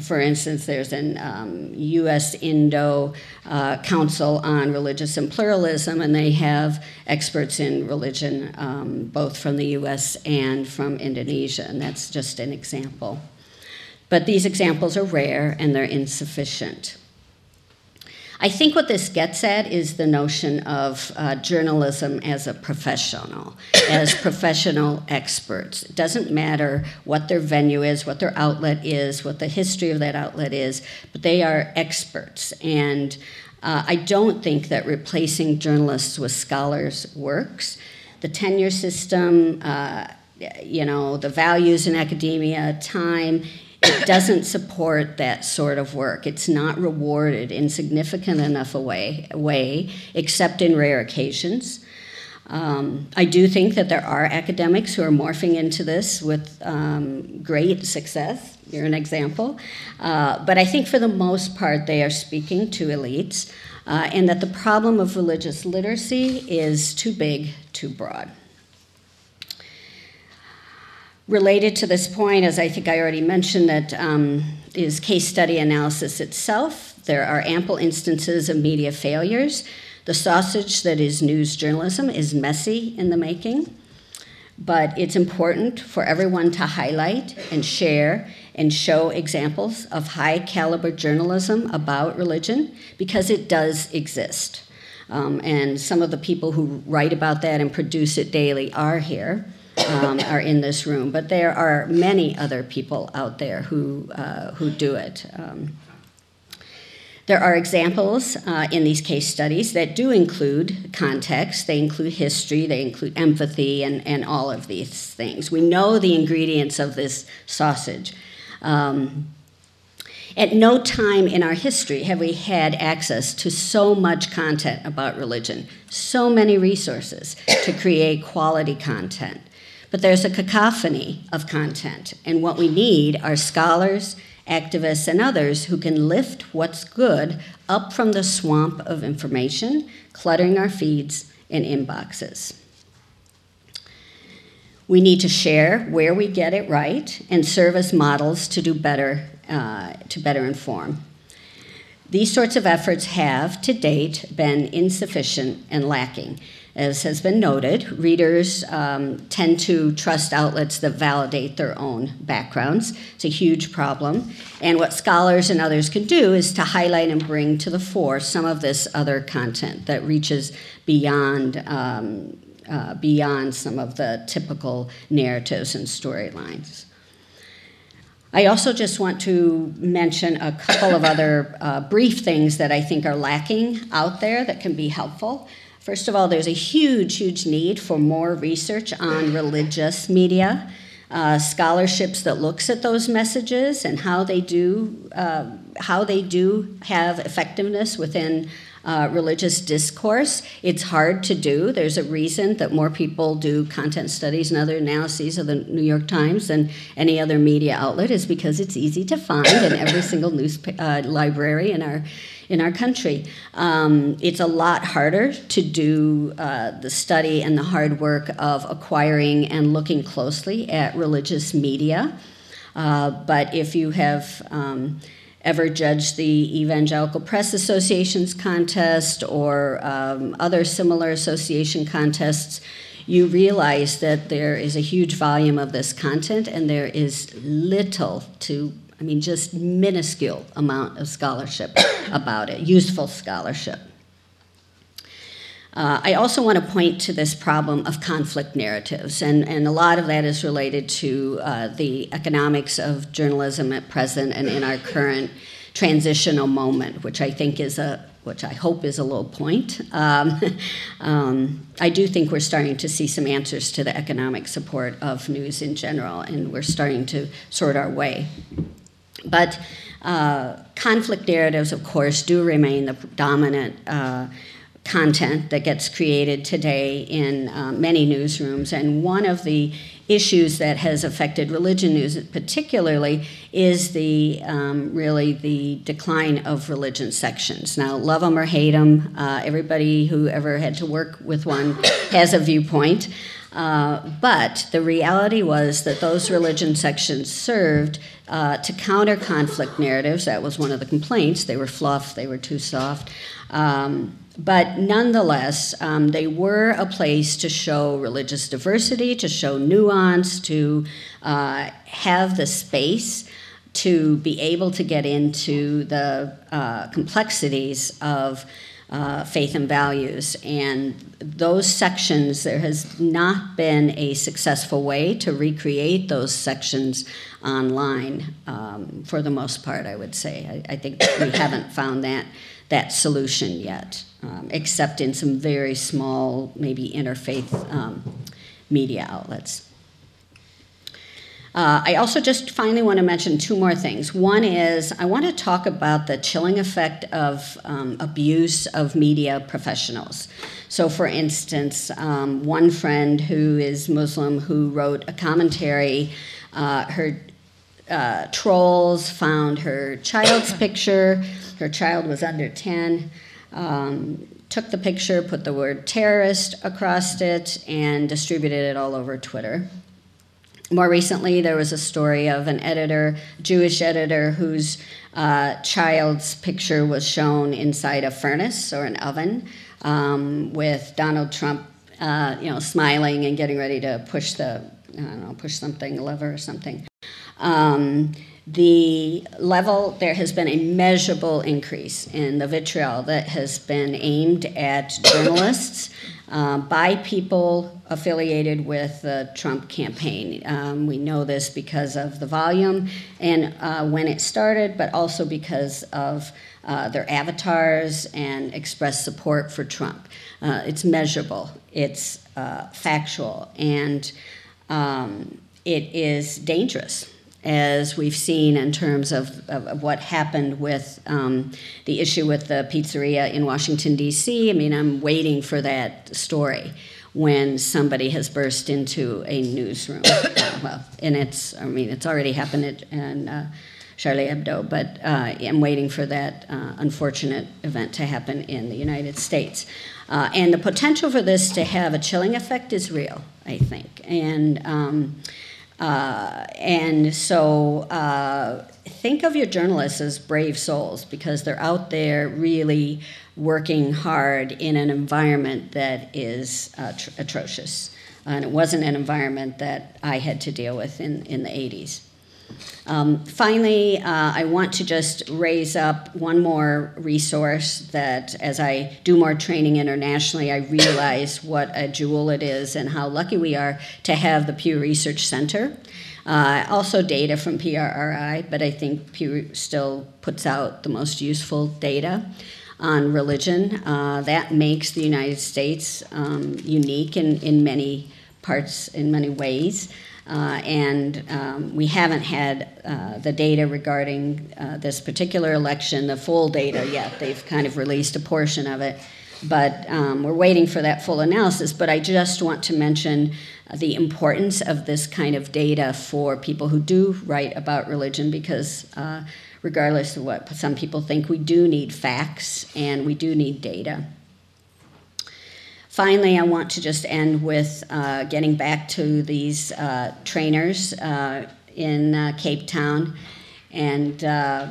for instance, there's an um, U.S. Indo uh, Council on Religious and Pluralism, and they have experts in religion um, both from the U.S. and from Indonesia, and that's just an example. But these examples are rare and they're insufficient. I think what this gets at is the notion of uh, journalism as a professional, as (coughs) professional experts. It doesn't matter what their venue is, what their outlet is, what the history of that outlet is, but they are experts. And uh, I don't think that replacing journalists with scholars works. The tenure system, uh, you know, the values in academia, time, it doesn't support that sort of work. It's not rewarded in significant enough a way, way except in rare occasions. Um, I do think that there are academics who are morphing into this with um, great success. You're an example. Uh, but I think for the most part, they are speaking to elites, uh, and that the problem of religious literacy is too big, too broad. Related to this point, as I think I already mentioned, that um, is case study analysis itself. There are ample instances of media failures. The sausage that is news journalism is messy in the making, but it's important for everyone to highlight and share and show examples of high caliber journalism about religion because it does exist. Um, and some of the people who write about that and produce it daily are here um, are in this room, but there are many other people out there who, uh, who do it. Um, there are examples uh, in these case studies that do include context, they include history, they include empathy, and, and all of these things. We know the ingredients of this sausage. Um, at no time in our history have we had access to so much content about religion, so many resources to create quality content. But there's a cacophony of content, and what we need are scholars, activists, and others who can lift what's good up from the swamp of information cluttering our feeds and inboxes. We need to share where we get it right and serve as models to do better, uh, to better inform. These sorts of efforts have, to date, been insufficient and lacking. As has been noted, readers um, tend to trust outlets that validate their own backgrounds. It's a huge problem. And what scholars and others can do is to highlight and bring to the fore some of this other content that reaches beyond. Um, uh, beyond some of the typical narratives and storylines. I also just want to mention a couple of other uh, brief things that I think are lacking out there that can be helpful. First of all, there's a huge, huge need for more research on religious media, uh, scholarships that looks at those messages and how they do uh, how they do have effectiveness within uh, religious discourse. It's hard to do. There's a reason that more people do content studies and other analyses of the New York Times than any other media outlet, is because it's easy to find in every single news uh, library in our in our country. Um, it's a lot harder to do uh, the study and the hard work of acquiring and looking closely at religious media. Uh, but if you have um, ever judged the Evangelical Press Association's contest or um, other similar association contests, you realize that there is a huge volume of this content and there is little to, I mean, just minuscule amount of scholarship (coughs) about it, useful scholarship. Uh, I also want to point to this problem of conflict narratives, and, and a lot of that is related to uh, the economics of journalism at present and in our current transitional moment, which I think is a which I hope is a low point. Um, (laughs) um, I do think we're starting to see some answers to the economic support of news in general, and we're starting to sort our way. But uh, conflict narratives, of course, do remain the dominant uh, content that gets created today in uh, many newsrooms. And one of the issues that has affected religion news particularly is the um, really the decline of religion sections. Now, love them or hate them, uh, everybody who ever had to work with one (coughs) has a viewpoint. Uh, but the reality was that those religion sections served uh, to counter conflict narratives. That was one of the complaints. They were fluff, they were too soft. Um, but nonetheless, um, they were a place to show religious diversity, to show nuance, to uh, have the space to be able to get into the uh, complexities of uh, faith and values. And those sections, there has not been a successful way to recreate those sections online um, for the most part, I would say. I, I think we haven't found that, that solution yet um, except in some very small, maybe interfaith um, media outlets. Uh, I also just finally want to mention two more things. One is I want to talk about the chilling effect of um, abuse of media professionals. So, for instance, um, one friend who is Muslim who wrote a commentary, uh, her uh, trolls found her child's (coughs) picture. Her child was under 10 um, took the picture, put the word terrorist across it, and distributed it all over Twitter. More recently, there was a story of an editor, Jewish editor, whose uh, child's picture was shown inside a furnace or an oven um, with Donald Trump, uh, you know, smiling and getting ready to push the, I don't know, push something, lever or something. Um, the level, there has been a measurable increase in the vitriol that has been aimed at journalists uh, by people affiliated with the Trump campaign. Um, we know this because of the volume and uh, when it started, but also because of uh, their avatars and express support for Trump. Uh, it's measurable, it's uh, factual, and um, it is dangerous as we've seen in terms of, of, of what happened with um, the issue with the pizzeria in Washington, D.C. I mean, I'm waiting for that story when somebody has burst into a newsroom. (coughs) well, and it's, I mean, it's already happened at, in uh, Charlie Hebdo, but uh, I'm waiting for that uh, unfortunate event to happen in the United States. Uh, and the potential for this to have a chilling effect is real, I think. And um, uh, and so uh, think of your journalists as brave souls because they're out there really working hard in an environment that is uh, tr- atrocious. And it wasn't an environment that I had to deal with in, in the 80s. Um, finally, uh, I want to just raise up one more resource that as I do more training internationally, I realize what a jewel it is and how lucky we are to have the Pew Research Center. Uh, also, data from PRRI, but I think Pew still puts out the most useful data on religion. Uh, that makes the United States um, unique in, in many parts, in many ways. Uh, and um, we haven't had uh, the data regarding uh, this particular election, the full data yet. They've kind of released a portion of it, but um, we're waiting for that full analysis. But I just want to mention the importance of this kind of data for people who do write about religion because. Uh, regardless of what some people think, we do need facts and we do need data. Finally, I want to just end with uh, getting back to these uh, trainers uh, in uh, Cape Town and uh,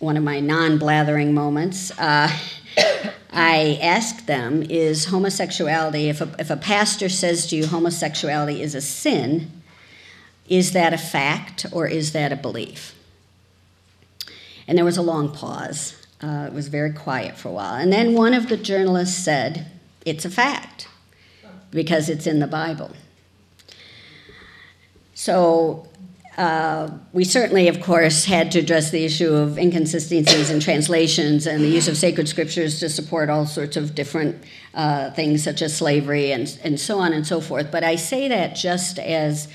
one of my non blathering moments. Uh, (coughs) I asked them is homosexuality, if a, if a pastor says to you homosexuality is a sin, is that a fact or is that a belief? And there was a long pause. It was very quiet for a while. And then one of the journalists said, It's a fact because it's in the Bible. So uh, we certainly, of course, had to address the issue of inconsistencies in translations and the use of sacred scriptures to support all sorts of different uh, things, such as slavery and, and so on and so forth. But I say that just as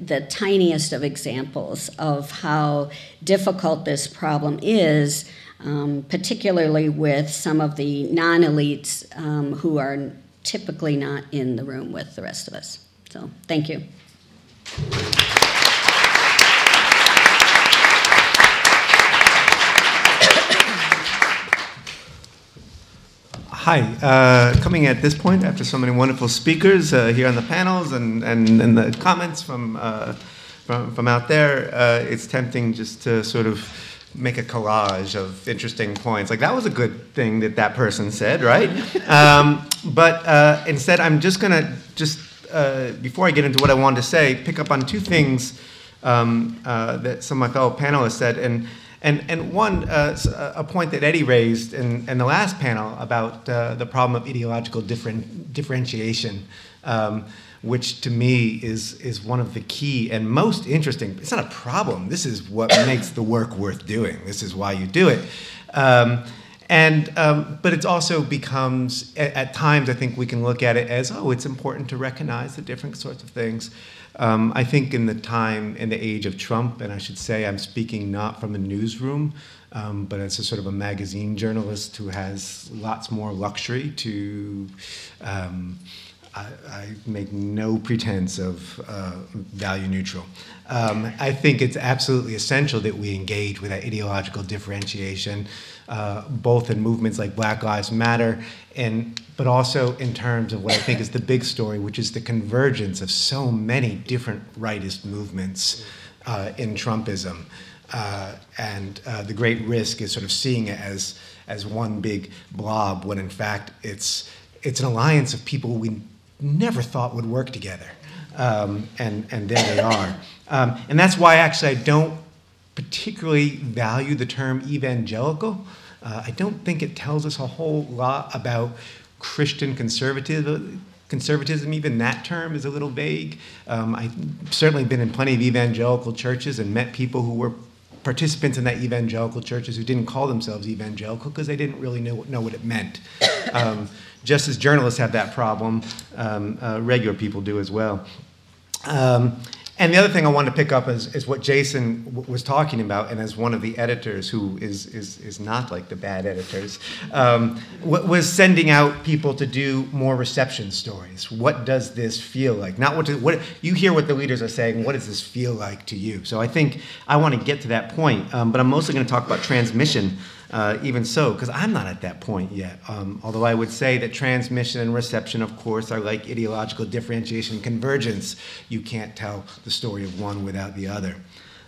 the tiniest of examples of how difficult this problem is, um, particularly with some of the non elites um, who are typically not in the room with the rest of us. So, thank you. Hi. Uh, coming at this point after so many wonderful speakers uh, here on the panels and, and, and the comments from, uh, from, from out there, uh, it's tempting just to sort of make a collage of interesting points. Like, that was a good thing that that person said, right? um, but uh, instead, I'm just going to just, uh, before I get into what I wanted to say, pick up on two things um, that some of my fellow panelists said. And and, and one, uh, a point that Eddie raised in, in the last panel about uh, the problem of ideological different, differentiation, um, which to me is, is one of the key and most interesting. It's not a problem. This is what (coughs) makes the work worth doing. This is why you do it. Um, and, um, but it also becomes, at, at, times, I think we can look at it as, oh, it's important to recognize the different sorts of things. Um, I think in the time, in the age of Trump, and I should say I'm speaking not from a newsroom, um, but as a sort of a magazine journalist who has lots more luxury to. I, I, make no pretense of uh, value neutral. Um, I think it's absolutely essential that we engage with that ideological differentiation, uh, both in movements like Black Lives Matter and but also in terms of what I think is the big story, which is the convergence of so many different rightist movements uh, in Trumpism. Uh, and uh, the great risk is sort of seeing it as, as one big blob when in fact it's, it's an alliance of people we never thought would work together. Um, and, and there they are. Um, and that's why actually I don't particularly value the term evangelical. Uh, I don't think it tells us a whole lot about Christian conservatism. Conservatism, even that term is a little vague. Um, I've certainly been in plenty of evangelical churches and met people who were participants in that evangelical churches who didn't call themselves evangelical because they didn't really know, know what it meant. Um, just as journalists have that problem, um, uh, regular people do as well. Um, and the other thing I wanted to pick up is, is what Jason was talking about, and as one of the editors who is, is, is not like the bad editors, um, was sending out people to do more reception stories. What does this feel like? Not what, to, what you hear what the leaders are saying. What does this feel like to you? So I think I want to get to that point, um, but I'm mostly going to talk about transmission uh, even so, because I'm not at that point yet. Um, although I would say that transmission and reception, of course, are like ideological differentiation and convergence. You can't tell the story of one without the other.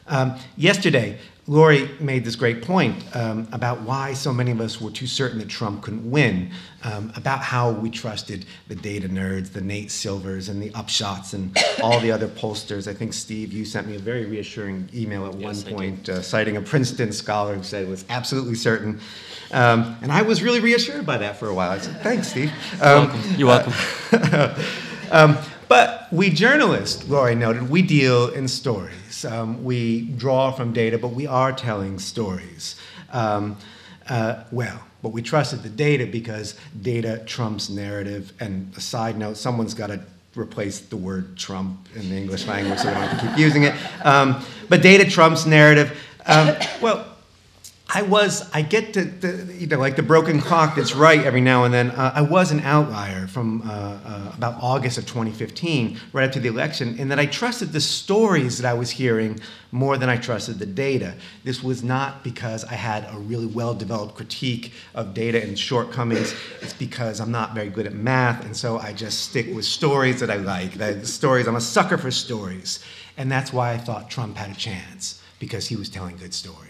Um, yesterday, Lori made this great point um, about why so many of us were too certain that Trump couldn't win, um, about how we trusted the data nerds, the Nate Silvers, and the Upshots, and all the other pollsters. I think, Steve, you sent me a very reassuring email at yes, one point uh, citing a Princeton scholar who said it was absolutely certain. Um, and I was really reassured by that for a while. I said, thanks, Steve. You're welcome. You're welcome. (laughs) Um, but we journalists, Lori noted, we deal in stories. Um, we draw from data, but we are telling stories. Um, uh, well, but we trusted the data because data trumps narrative. And a side note, someone's got to replace the word Trump in the English language so we don't have to keep using it. Um, but data trumps narrative. Um, well, I was, I get to, the, you know, like the broken clock that's right every now and then. Uh, I was an outlier from uh, uh, about August of 2015, right after the election, in that I trusted the stories that I was hearing more than I trusted the data. This was not because I had a really well developed critique of data and shortcomings. It's because I'm not very good at math, and so I just stick with stories that I like. The stories, I'm a sucker for stories. And that's why I thought Trump had a chance, because he was telling good stories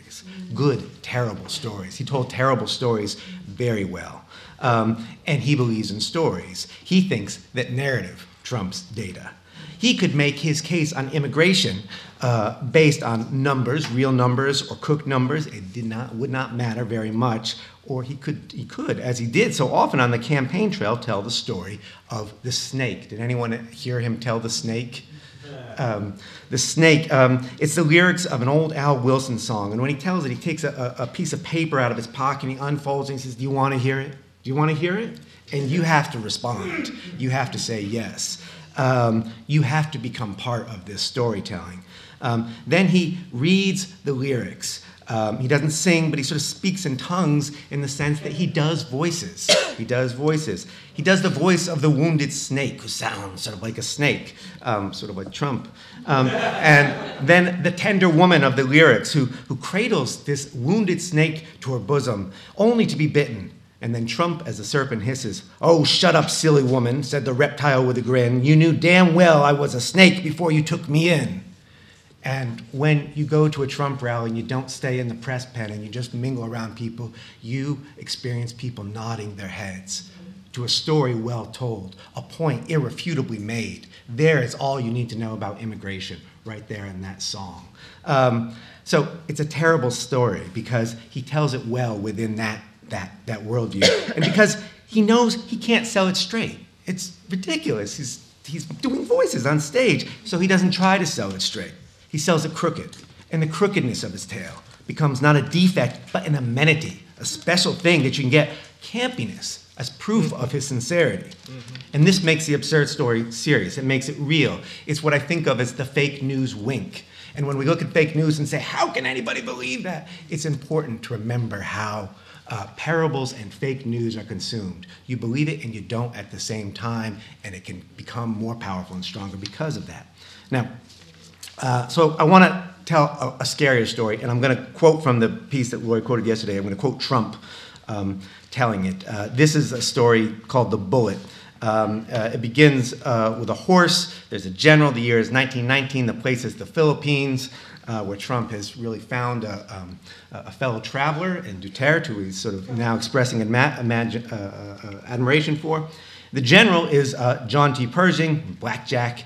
good, terrible stories. He told terrible stories very well. Um, and he believes in stories. He thinks that narrative trumps data. He could make his case on immigration uh, based on numbers, real numbers or cooked numbers. It did not, would not matter very much. Or he could, he could, as he did so often on the campaign trail, tell the story of the snake. Did anyone hear him tell the snake? Um, the snake, um, it's the lyrics of an old Al Wilson song. And when he tells it, he takes a, a piece of paper out of his pocket and he unfolds it and he says, Do you want to hear it? Do you want to hear it? And you have to respond. You have to say yes. Um, you have to become part of this storytelling. Um, then he reads the lyrics. Um, he doesn't sing, but he sort of speaks in tongues in the sense that he does voices. (coughs) He does voices. He does the voice of the wounded snake, who sounds sort of like a snake, um, sort of like Trump. Um, and then the tender woman of the lyrics, who, who cradles this wounded snake to her bosom, only to be bitten. And then Trump, as the serpent hisses, Oh, shut up, silly woman, said the reptile with a grin. You knew damn well I was a snake before you took me in. And when you go to a Trump rally and you don't stay in the press pen and you just mingle around people, you experience people nodding their heads to a story well told, a point irrefutably made. There is all you need to know about immigration, right there in that song. Um, so it's a terrible story because he tells it well within that, that, that worldview. (coughs) And because he knows he can't sell it straight. It's ridiculous. He's, he's doing voices on stage, so he doesn't try to sell it straight. He sells it crooked, and the crookedness of his tale becomes not a defect, but an amenity, a special thing that you can get campiness as proof of his sincerity. And this makes the absurd story serious. It makes it real. It's what I think of as the fake news wink. And when we look at fake news and say, how can anybody believe that? It's important to remember how uh, parables and fake news are consumed. You believe it and you don't at the same time, and it can become more powerful and stronger because of that. Now, uh, so I want to tell a, a, scarier story, and I'm going to quote from the piece that Lloyd quoted yesterday. I'm going to quote Trump um, telling it. Uh, this is a story called The Bullet. Um, uh, it begins uh, with a horse. There's a general. The year is 1919. The place is the Philippines, uh, where Trump has really found a, um, a, fellow traveler in Duterte, who he's sort of now expressing imagine, uh, admiration for. The general is John T. Pershing, Blackjack.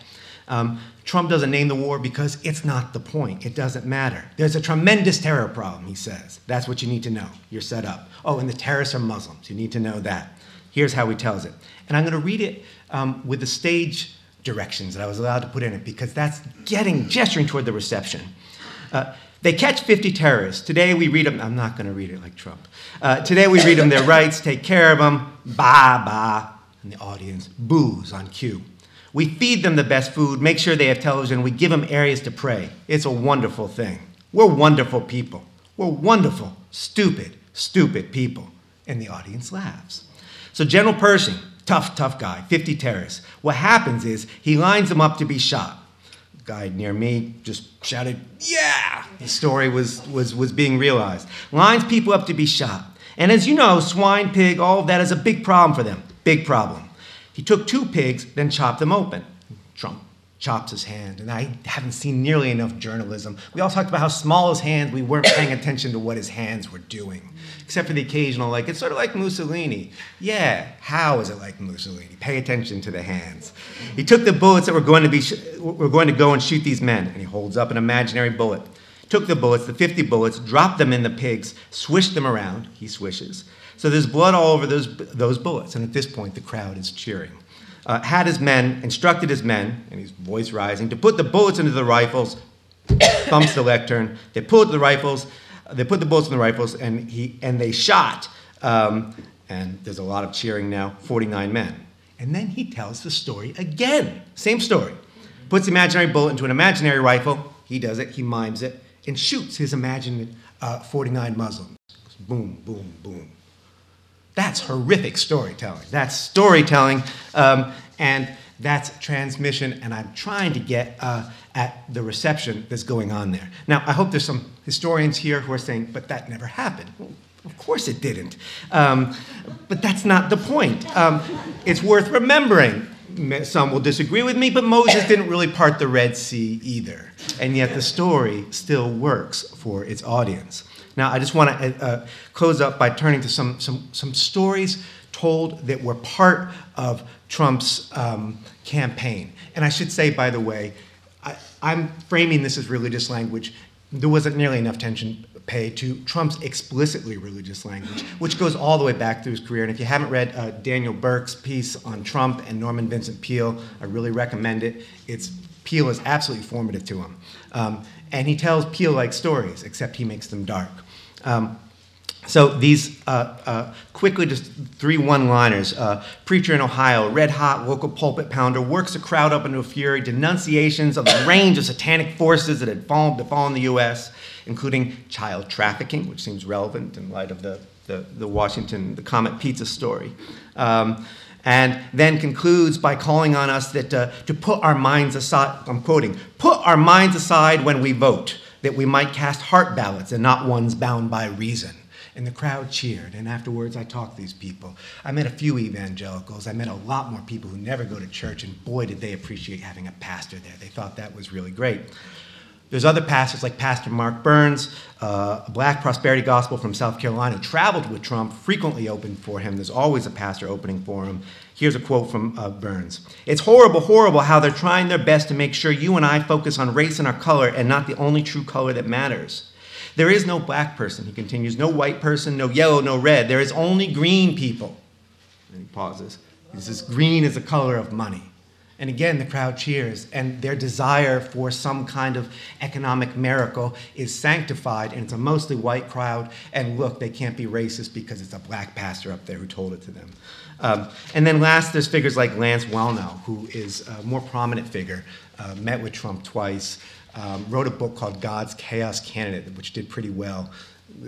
Um, Trump doesn't name the war because it's not the point. It doesn't matter. There's a tremendous terror problem, he says. That's what you need to know. You're set up. Oh, and the terrorists are Muslims. You need to know that. Here's how he tells it. And I'm going to read it um, with the stage directions that I was allowed to put in it because that's getting, gesturing toward the reception. Uh, they catch 50 terrorists. Today we read them. I'm not going to read it like Trump. Uh, today we read them their rights, take care of them. Bah, bah. And the audience boos on cue. We feed them the best food, make sure they have television, we give them areas to pray. It's a wonderful thing. We're wonderful people. We're wonderful, stupid, stupid people. And the audience laughs. So General Pershing, tough, tough guy, 50 terrorists. What happens is he lines them up to be shot. Guy near me just shouted, yeah! The story was, was, was being realized. Lines people up to be shot. And as you know, swine, pig, all of that is a big problem for them. Big problem. He took two pigs, then chopped them open. Trump chops his hand, and I haven't seen nearly enough journalism. We all talked about how small his hands, we weren't paying attention to what his hands were doing, except for the occasional, like, it's sort of like Mussolini. Yeah, how is it like Mussolini? Pay attention to the hands. He took the bullets that were going to, be were going to go and shoot these men, and he holds up an imaginary bullet. Took the bullets, the 50 bullets, dropped them in the pigs, swished them around, he swishes, so there's blood all over those, those bullets, and at this point, the crowd is cheering. Uh, had his men, instructed his men, and his voice rising, to put the bullets into the rifles, (coughs) thumps the lectern. They pulled the rifles, they put the bullets in the rifles, and, he, and they shot. Um, and there's a lot of cheering now 49 men. And then he tells the story again. Same story. Puts the imaginary bullet into an imaginary rifle. He does it, he mimes it, and shoots his imagined uh, 49 Muslims. Boom, boom, boom. That's horrific storytelling. That's storytelling, um, and that's transmission, and I'm trying to get uh, at the reception that's going on there. Now, I hope there's some historians here who are saying, but that never happened. Of course it didn't. Um, but that's not the point. Um, it's worth remembering. Some will disagree with me, but Moses didn't really part the Red Sea either. And yet the story still works for its audience. Now, I just want to uh, close up by turning to some, some, some stories told that were part of Trump's um, campaign. And I should say, by the way, I, I'm framing this as religious language. There wasn't nearly enough attention paid to Trump's explicitly religious language, which goes all the way back through his career. And if you haven't read uh, Daniel Burke's piece on Trump and Norman Vincent Peale, I really recommend it. It's Peale is absolutely formative to him. Um, and he tells Peale-like stories, except he makes them dark. Um, so these uh, uh, quickly, just three one-liners. Uh, preacher in Ohio, red-hot local pulpit pounder, works the crowd up into a fury. Denunciations of the (coughs) range of satanic forces that had fallen, befallen the U.S., including child trafficking, which seems relevant in light of the the, the Washington the Comet Pizza story. Um, and then concludes by calling on us that uh, to put our minds aside. I'm quoting: "Put our minds aside when we vote, that we might cast heart ballots and not ones bound by reason." And the crowd cheered. And afterwards, I talked to these people. I met a few evangelicals. I met a lot more people who never go to church, and boy, did they appreciate having a pastor there. They thought that was really great. There's other pastors like Pastor Mark Burns, uh, a black prosperity gospel from South Carolina, traveled with Trump, frequently opened for him. There's always a pastor opening for him. Here's a quote from uh, Burns It's horrible, horrible how they're trying their best to make sure you and I focus on race and our color and not the only true color that matters. There is no black person, he continues, no white person, no yellow, no red. There is only green people. And he pauses. He says, Green is the color of money. And again, the crowd cheers, and their desire for some kind of economic miracle is sanctified, and it's a mostly white crowd. And look, they can't be racist because it's a black pastor up there who told it to them. Um, and then last, there's figures like Lance Wallnau, who is a more prominent figure, uh, met with Trump twice, um, wrote a book called God's Chaos Candidate, which did pretty well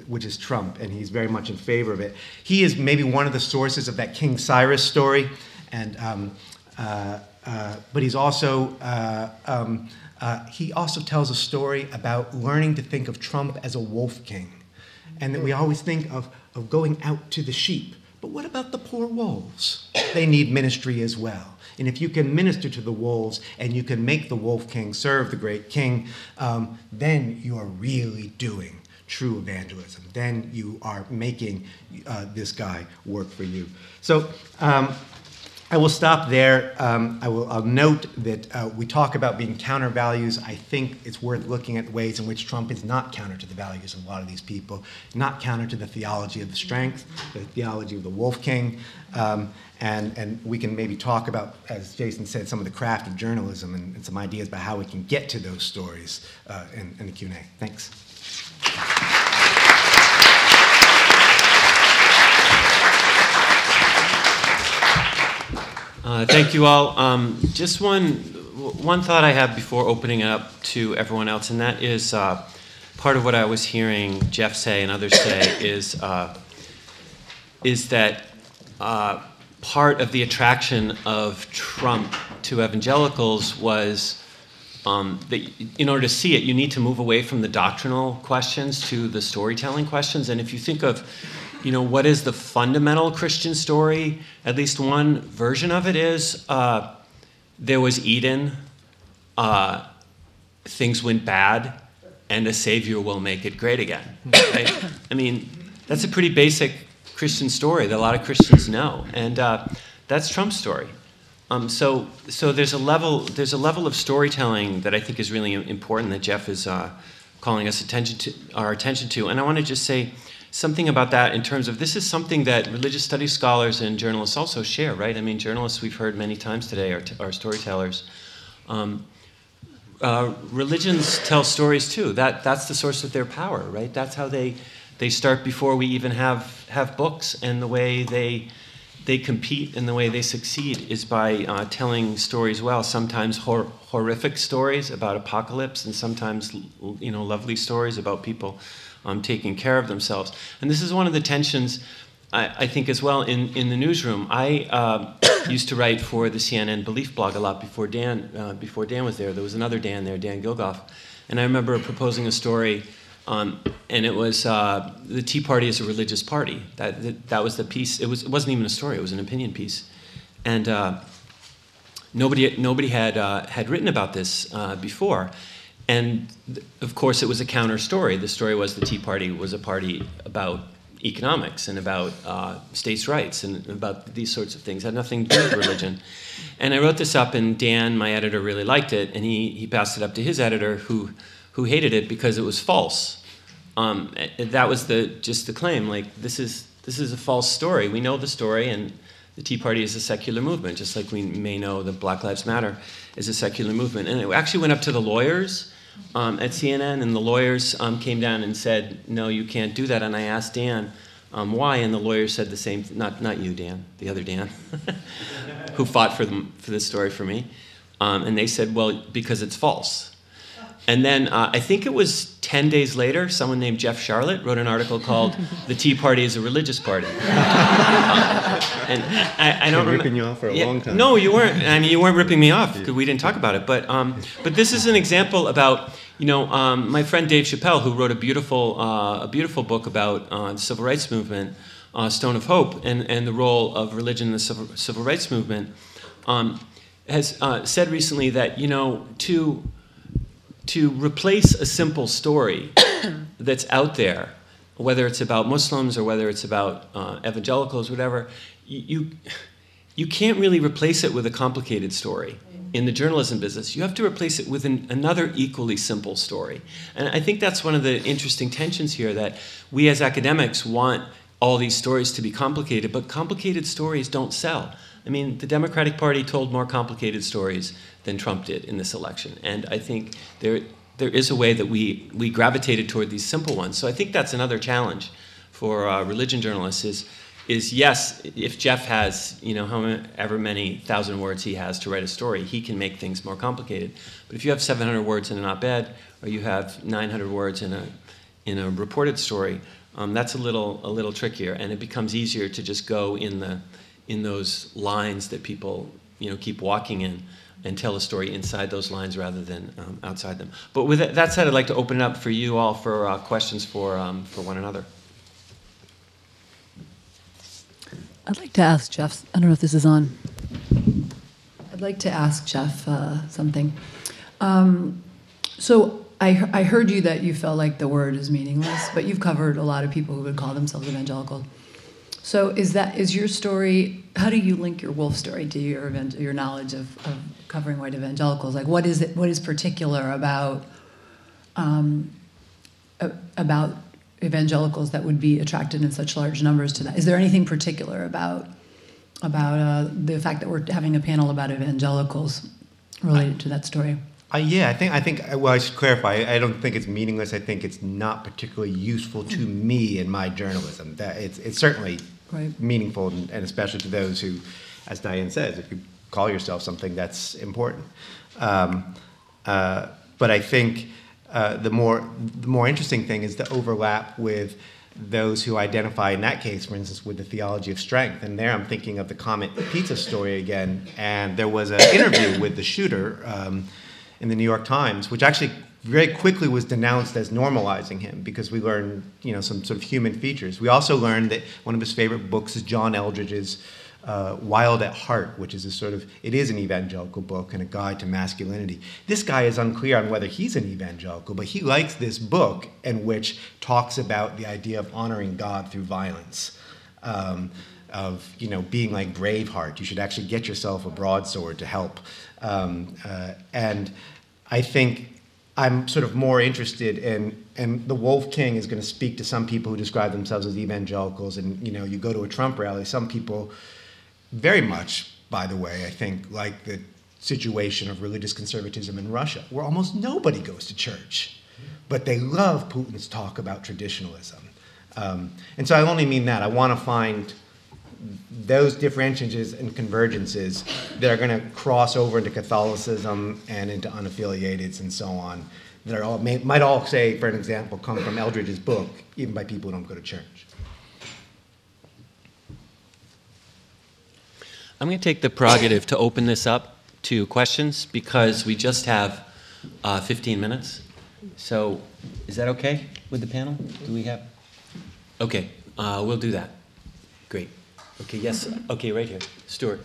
which is Trump, and he's very much in favor of it. He is maybe one of the sources of that King Cyrus story, and um, uh, uh, but he's also uh, um, uh, he also tells a story about learning to think of Trump as a wolf king, and that we always think of of going out to the sheep. But what about the poor wolves? They need ministry as well. And if you can minister to the wolves and you can make the wolf king serve the great king, um, then you are really doing true evangelism. Then you are making uh, this guy work for you. So um, I will stop there. Um, I will I'll note that uh, we talk about being counter values. I think it's worth looking at ways in which Trump is not counter to the values of a lot of these people, not counter to the theology of the strength, the theology of the wolf king. Um, and, and we can maybe talk about, as Jason said, some of the craft of journalism and, and some ideas about how we can get to those stories uh, in, in the Q&A. Thanks. Uh, thank you all. Um, just one, one thought I have before opening it up to everyone else, and that is uh, part of what I was hearing Jeff say and others say is, uh, is that uh, part of the attraction of Trump to evangelicals was um, that in order to see it, you need to move away from the doctrinal questions to the storytelling questions. And if you think of you know, what is the fundamental Christian story? At least one version of it is uh, there was Eden, uh, things went bad, and a Savior will make it great again. Right? I mean, that's a pretty basic Christian story that a lot of Christians know, and uh, that's Trump's story. Um, so, so there's a level there's a level of storytelling that I think is really important that Jeff is uh, calling us attention to our attention to, and I want to just say something about that in terms of this is something that religious studies scholars and journalists also share, right? I mean, journalists we've heard many times today are, t- are storytellers. Um, uh, religions tell stories too. That that's the source of their power, right? That's how they they start before we even have have books, and the way they they compete and the way they succeed is by uh, telling stories well. Sometimes hor- horrific stories about apocalypse, and sometimes you know lovely stories about people um, taking care of themselves. And this is one of the tensions, I, I think, as well in, in the newsroom. I uh, (coughs) used to write for the CNN Belief blog a lot before Dan, uh, before Dan was there. There was another Dan there, Dan Gilgoff. And I remember proposing a story, um, and it was uh, the Tea Party is a religious party. That, that, that, was the piece. It, was, it wasn't even a story, it was an opinion piece. And uh, nobody, nobody had, uh, had written about this uh, before. And of course, it was a counter story. The story was the Tea Party was a party about economics and about uh, states' rights and about these sorts of things. It had nothing to do with religion. And I wrote this up, and Dan, my editor, really liked it, and he, he passed it up to his editor, who who hated it because it was false. Um, that was the just the claim. Like this is this is a false story. We know the story, and the Tea Party is a secular movement, just like we may know that Black Lives Matter is a secular movement. And it actually went up to the lawyers um, at CNN, and the lawyers um, came down and said, "No, you can't do that." And I asked Dan um, why, and the lawyer said the same. Not not you, Dan, the other Dan, (laughs) who fought for them for this story for me. Um, and they said, "Well, because it's false." And then uh, I think it was 10 days later, someone named Jeff Sharlet wrote an article called (laughs) The Tea Party is a Religious Party. (laughs) and I, I don't Been remem- ripping you off for a Yeah, long time. No, you weren't. I mean, you weren't ripping me off because we didn't talk about it. But, um, but this is an example about, you know, um, my friend Dave Chappell, who wrote a beautiful, uh, a beautiful book about uh, the civil rights movement, uh, Stone of Hope, and, and the role of religion in the civil, civil rights movement, um, has uh, said recently that, you know, to to replace a simple story (coughs) that's out there, whether it's about Muslims or whether it's about uh, evangelicals, whatever, you, you can't really replace it with a complicated story. In the journalism business, you have to replace it with an, another equally simple story. And I think that's one of the interesting tensions here that we as academics want all these stories to be complicated, but complicated stories don't sell. I mean, the Democratic Party told more complicated stories than Trump did in this election. And I think there, there is a way that we, we gravitated toward these simple ones. So I think that's another challenge for uh, religion journalists is, is yes, if Jeff has, you know, however many thousand words he has to write a story, he can make things more complicated. But if you have 700 words in an op-ed, or you have 900 words in a, in a reported story, um, that's a little, a little trickier. And it becomes easier to just go in, the, in those lines that people, you know, keep walking in and tell a story inside those lines rather than um, outside them. But with that said, I'd like to open it up for you all for uh, questions for, um, for one another. I'd like to ask Jeff, I don't know if this is on. I'd like to ask Jeff uh, something. Um, so I, I heard you that you felt like the word is meaningless, but you've covered a lot of people who would call themselves evangelical. So is that is your story? How do you link your wolf story to your your knowledge of, of covering white evangelicals? Like, what is it? What is particular about um, about evangelicals that would be attracted in such large numbers to that? Is there anything particular about about uh, the fact that we're having a panel about evangelicals related to that story? Uh, yeah, I think I think well, I should clarify. I don't think it's meaningless. I think it's not particularly useful to me in my journalism. That it's it's certainly Right. meaningful, and, and especially to those who, as Diane says, if you call yourself something that's important. Um, uh, but I think uh, the more the more interesting thing is the overlap with those who identify in that case, for instance, with the theology of strength. And there, I'm thinking of the Comet Pizza story again. And there was an interview with the shooter um, in the New York Times, which actually very quickly was denounced as normalizing him because we learned, you know, some sort of human features. We also learned that one of his favorite books is John Eldredge's uh, Wild at Heart, which is a sort of, it is an evangelical book and a guide to masculinity. This guy is unclear on whether he's an evangelical, but he likes this book in which talks about the idea of honoring God through violence. Um, of you know being like Braveheart, you should actually get yourself a broadsword to help. Um, uh, and I think I'm sort of more interested in, and the Wolf King is going to speak to some people who describe themselves as evangelicals. And you know, you go to a Trump rally, some people, very much, by the way, I think like the situation of religious conservatism in Russia, where almost nobody goes to church, but they love Putin's talk about traditionalism. Um, and so I only mean that. I want to find those differentiations and convergences that are going to cross over into Catholicism and into unaffiliateds and so on, that are all, may, might all say, for an example, come from Eldredge's book, even by people who don't go to church. I'm going to take the prerogative to open this up to questions because we just have uh, 15 minutes. So is that okay with the panel? Do we have? Okay, uh, we'll do that. Great. Okay, yes, okay, right here. Stewart.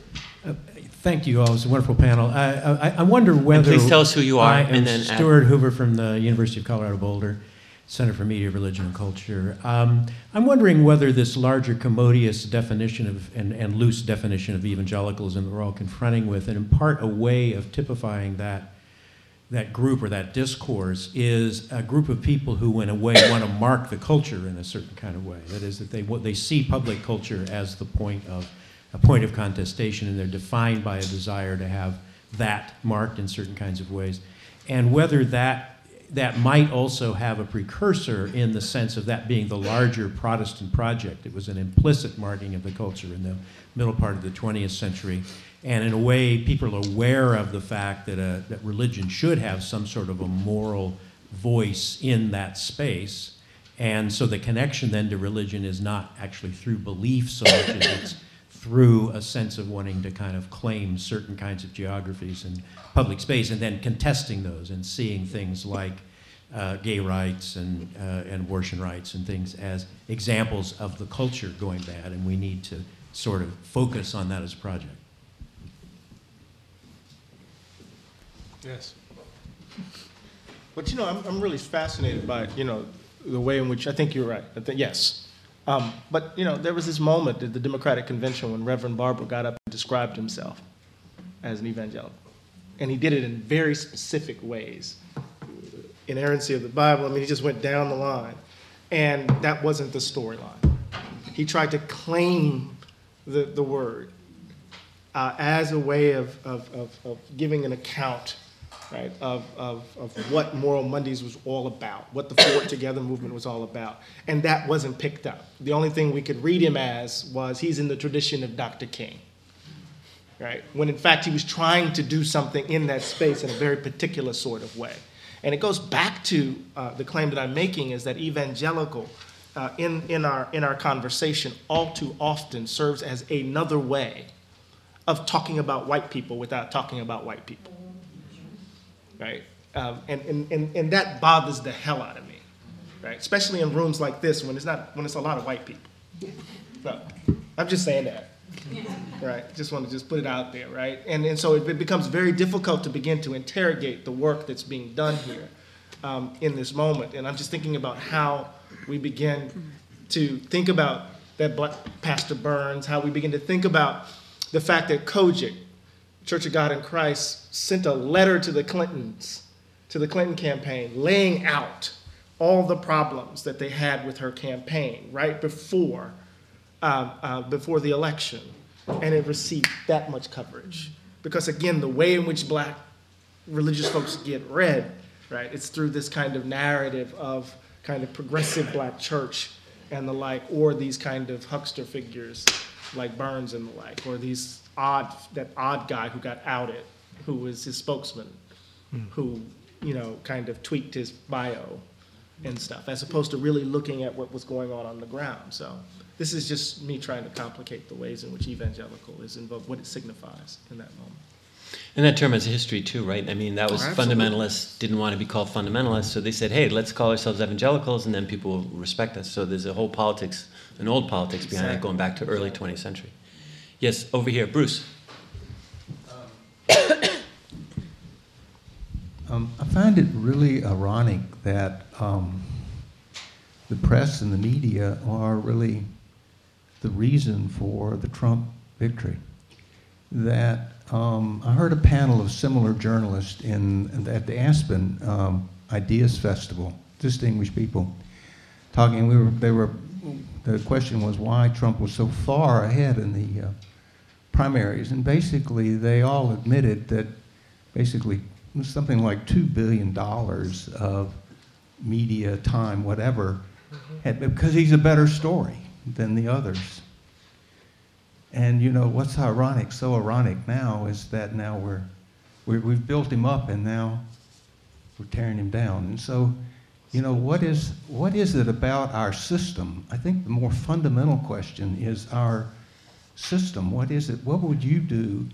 Thank you all. It was a wonderful panel. I, I, I wonder whether. please tell us who you are, I and then Stewart Hoover from the University of Colorado Boulder. Center for Media, Religion, and Culture. Um, I'm wondering whether this larger commodious definition of and, and loose definition of evangelicalism that we're all confronting with, and in part a way of typifying that that group or that discourse is a group of people who, in a way, (coughs) want to mark the culture in a certain kind of way. That is, that they they see public culture as the point of a point of contestation, and they're defined by a desire to have that marked in certain kinds of ways, and whether that that might also have a precursor in the sense of that being the larger Protestant project. It was an implicit marking of the culture in the middle part of the 20th century. And in a way, people are aware of the fact that, a, that religion should have some sort of a moral voice in that space. And so the connection then to religion is not actually through belief so much as it's through a sense of wanting to kind of claim certain kinds of geographies and public space and then contesting those and seeing things like uh, gay rights and, uh, and abortion rights and things as examples of the culture going bad. And we need to sort of focus on that as a project. Yes. But you know, I'm, I'm really fascinated by, you know, the way in which, I think you're right, I think, yes. Um, but, you know, there was this moment at the Democratic Convention when Reverend Barber got up and described himself as an evangelical. And he did it in very specific ways. Inerrancy of the Bible, I mean, he just went down the line. And that wasn't the storyline. He tried to claim the, the word uh, as a way of, of, of, of giving an account right, of, of, of what Moral Mondays was all about, what the Forward Together movement was all about. And that wasn't picked up. The only thing we could read him as was he's in the tradition of Dr. King, right? When in fact he was trying to do something in that space in a very particular sort of way. And it goes back to uh, the claim that I'm making is that evangelical uh, in, in, our, in our conversation all too often serves as another way of talking about white people without talking about white people right? Um, and, and, and, and that bothers the hell out of me, right? Especially in rooms like this when it's not when it's a lot of white people. I'm just saying that, right? Just want to just put it out there, right? And and so it, becomes very difficult to begin to interrogate the work that's being done here um, in this moment. And I'm just thinking about how we begin to think about that Black Pastor Burns, how we begin to think about the fact that COGIC, Church of God in Christ sent a letter to the Clintons, to the Clinton campaign, laying out all the problems that they had with her campaign right before, uh, uh, before the election. And it received that much coverage. Because again, the way in which black religious folks get read, right, it's through this kind of narrative of kind of progressive black church and the like, or these kind of huckster figures like Burns and the like, or these odd, that odd guy who got outed, who was his spokesman, hmm. who, you know, kind of tweaked his bio and stuff, as opposed to really looking at what was going on on the ground. So this is just me trying to complicate the ways in which evangelical is involved, what it signifies in that moment. And that term has a history too, right? I mean, that was Oh, fundamentalists didn't want to be called fundamentalists, so they said, "Hey, let's call ourselves evangelicals," and then people will respect us. So there's a whole politics, an old politics behind it, Exactly. going back to early 20th century. Yes, over here, Bruce. (coughs) Um, I find it really ironic that um, the press and the media are really the reason for the Trump victory. That um, I heard a panel of similar journalists in at the Aspen um, Ideas Festival, distinguished people, talking. We were they were. The question was why Trump was so far ahead in the uh, primaries, and basically they all admitted that basically something like two billion dollars of media time, whatever, mm-hmm. had, because he's a better story than the others. And you know what's ironic? So ironic now is that now we're, we we've built him up, and now we're tearing him down. And so, you know, what is what is it about our system? I think the more fundamental question is our system. What is it? What would you do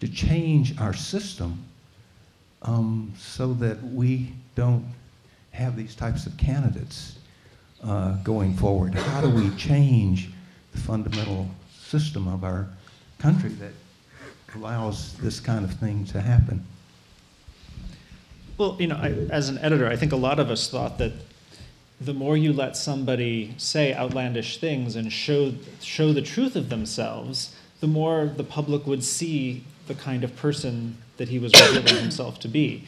to change our system um, so that we don't have these types of candidates uh, going forward? How do we change the fundamental system of our country that allows this kind of thing to happen? Well, you know, I, as an editor, I think a lot of us thought that the more you let somebody say outlandish things and show, show the truth of themselves, the more the public would see the kind of person that he was revealing himself to be.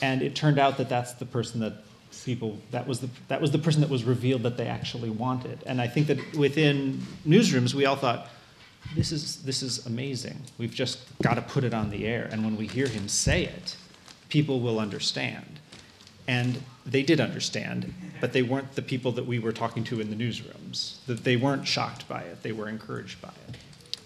And it turned out that that's the person that people, that was the, that was the person that was revealed that they actually wanted. And I think that within newsrooms, we all thought, this is, this is amazing. We've just got to put it on the air. And when we hear him say it, people will understand. And they did understand, but they weren't the people that we were talking to in the newsrooms. That they weren't shocked by it, they were encouraged by it.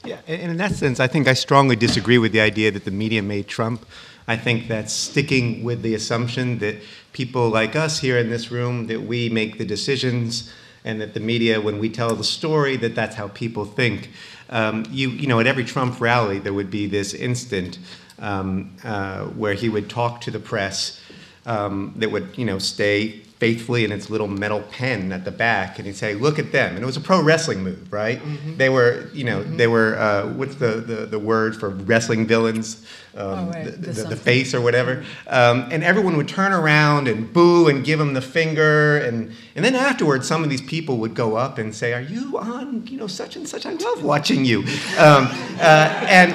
Yeah, and in that sense, I think I strongly disagree with the idea that the media made Trump. I think that's sticking with the assumption that people like us here in this room, that we make the decisions, and that the media, when we tell the story, that that's how people think. Um, you, you know, at every Trump rally, there would be this instant um, uh, where he would talk to the press um, that would, you know, stay faithfully in its little metal pen at the back, and he'd say, "Look at them." And it was a pro wrestling move, right? They were, you know, they were. Uh, what's the, the the word for wrestling villains? Um, Oh, right, the the, the face or whatever. Um, and everyone would turn around and boo and give him the finger, and and then afterwards, some of these people would go up and say, "Are you on, you know, such and such? I love watching you." Um, uh, and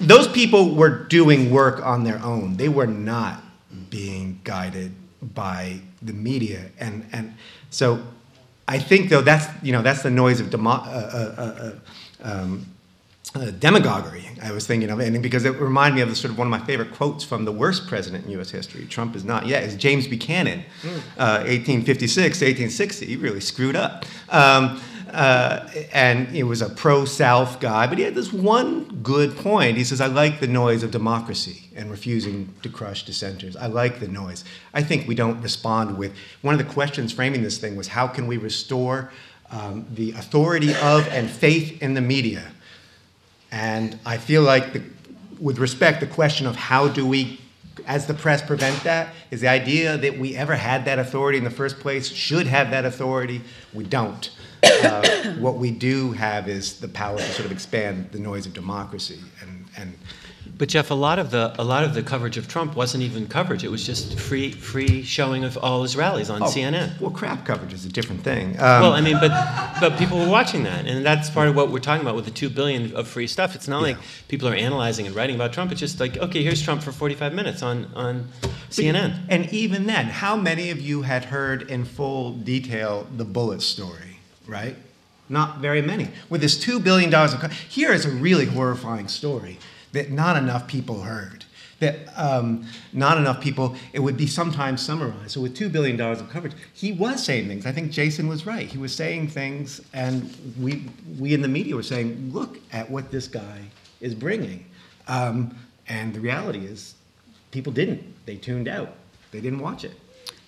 those people were doing work on their own. They were not being guided by the media, and and so I think though that's you know that's the noise of demo, uh, uh, uh, uh, um, uh, demagoguery. I was thinking of, and because it reminded me of the sort of one of my favorite quotes from the worst president in U.S. history. Trump is not yet. Is James Buchanan, uh, 1856 1860. He really screwed up. Um, uh, and he was a pro-South guy, but he had this one good point. He says, "I like the noise of democracy and refusing to crush dissenters. I like the noise. I think we don't respond with one of the questions framing this thing was how can we restore um, the authority of and faith in the media." And I feel like, the, with respect, the question of how do we, as the press, prevent that is the idea that we ever had that authority in the first place, should have that authority. We don't. Uh, what we do have is the power to sort of expand the noise of democracy. And, and But Jeff, a lot of the a lot of the coverage of Trump wasn't even coverage. It was just free free showing of all his rallies on oh, CNN. Well, crap coverage is a different thing. Um, well, I mean, but but people were watching that, and that's part of what we're talking about with the two billion of free stuff. It's not like people are analyzing and writing about Trump. It's just like, okay, here's Trump for 45 minutes on on CNN. And even then, how many of you had heard in full detail the Bullet story, right? Not very many. With this $2 billion of co- here is a really horrifying story that not enough people heard. That um, not enough people, it would be sometimes summarized. So, with $2 billion of coverage, he was saying things. I think Jason was right. He was saying things, and we, we in the media were saying, look at what this guy is bringing. Um, and the reality is, people didn't. They tuned out. They didn't watch it.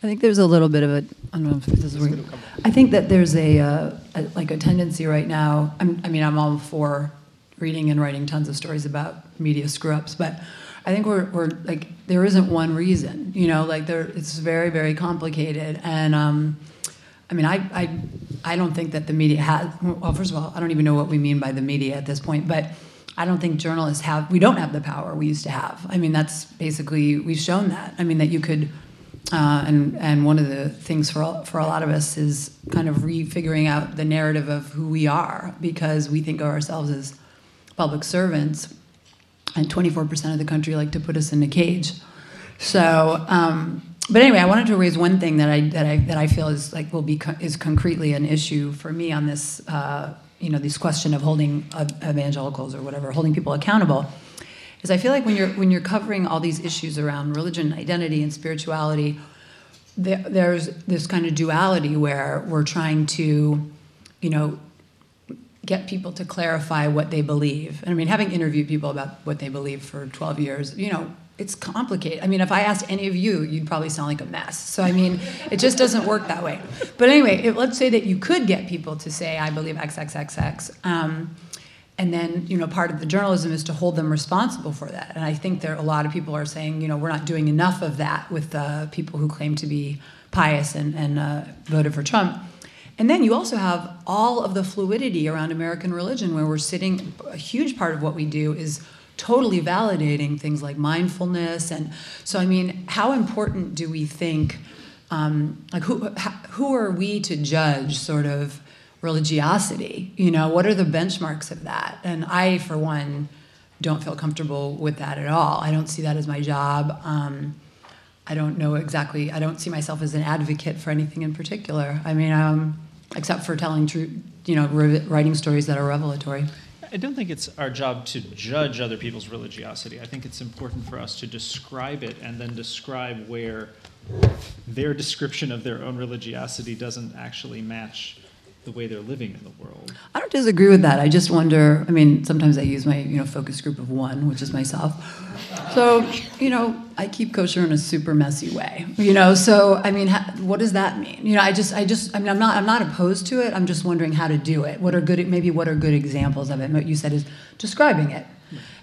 I think there's a little bit of a, I don't know if this is working. I think that there's a, uh, a like a tendency right now. I'm, I mean, I'm all for reading and writing tons of stories about media screw ups, but I think we're, we're like, there isn't one reason, you know, like there, it's very, very complicated. And, um, I mean, I, I, I don't think that the media has, well, first of all, I don't even know what we mean by the media at this point, but I don't think journalists have, we don't have the power we used to have. I mean, that's basically, we've shown that. I mean, that you could, uh, and, and one of the things for, a- for a lot of us is kind of refiguring out the narrative of who we are because we think of ourselves as public servants, and 24% of the country like to put us in a cage. So, um, but anyway, I wanted to raise one thing that I that I that I feel is like will be co- is concretely an issue for me on this, uh, you know, this question of holding evangelicals or whatever, holding people accountable. Is I feel like when you're when you're covering all these issues around religion, identity, and spirituality, there, there's this kind of duality where we're trying to, you know, get people to clarify what they believe. And I mean, having interviewed people about what they believe for 12 years, you know, it's complicated. I mean, if I asked any of you, you'd probably sound like a mess. So, I mean, it just doesn't work that way. But anyway, let's say that you could get people to say, I believe XXXX. Um, and then, you know, part of the journalism is to hold them responsible for that. And I think there a lot of people are saying, you know, we're not doing enough of that with uh, people who claim to be pious and, and uh, voted for Trump. And then you also have all of the fluidity around American religion, where we're sitting, a huge part of what we do is totally validating things like mindfulness. And so, I mean, how important do we think um, like who who are we to judge sort of religiosity? You know, what are the benchmarks of that? And I, for one, don't feel comfortable with that at all. I don't see that as my job. Um, I don't know exactly. I don't see myself as an advocate for anything in particular. I mean, um, except for telling true, you know, writing stories that are revelatory. I don't think it's our job to judge other people's religiosity. I think it's important for us to describe it and then describe where their description of their own religiosity doesn't actually match the way they're living in the world. I don't disagree with that. I just wonder. I mean, sometimes I use my you know focus group of one, which is myself. So you know, I keep kosher in a super messy way. You know, so I mean, ha- what does that mean? You know, I just, I just, I mean, I'm not, I'm not opposed to it. I'm just wondering how to do it. What are good, maybe what are good examples of it? What you said is describing it,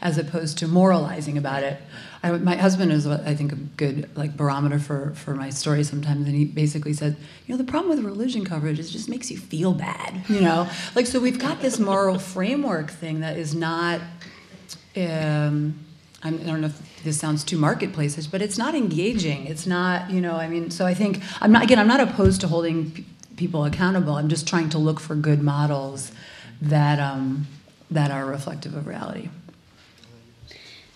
as opposed to moralizing about it. I, my husband is, I think, a good like barometer for for my story sometimes, and he basically said, you know, the problem with religion coverage is it just makes you feel bad. You know, like so we've got this moral framework thing that is not. Um, I don't know if this sounds too marketplaces, but it's not engaging. It's not, you know, I mean, so I think I'm not again. I'm not opposed to holding p- people accountable. I'm just trying to look for good models that um, that are reflective of reality.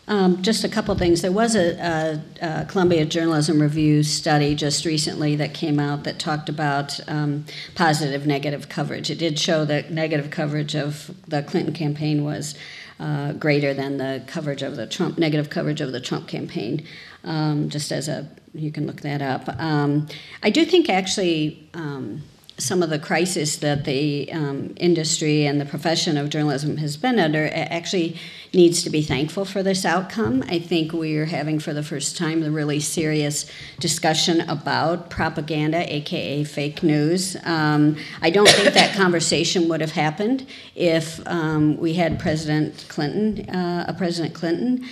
Um, just a couple things. There was a, a, a, Columbia Journalism Review study just recently that came out that talked about um, positive negative coverage. It did show that negative coverage of the Clinton campaign was uh, greater than the coverage of the Trump negative coverage of the Trump campaign. Um, just as a you can look that up. Um, I do think actually um, some of the crisis that the um, industry and the profession of journalism has been under actually needs to be thankful for this outcome. I think we are having for the first time the really serious discussion about propaganda, aka fake news. Um, I don't think that conversation would have happened if um, we had President Clinton, uh, a President Clinton.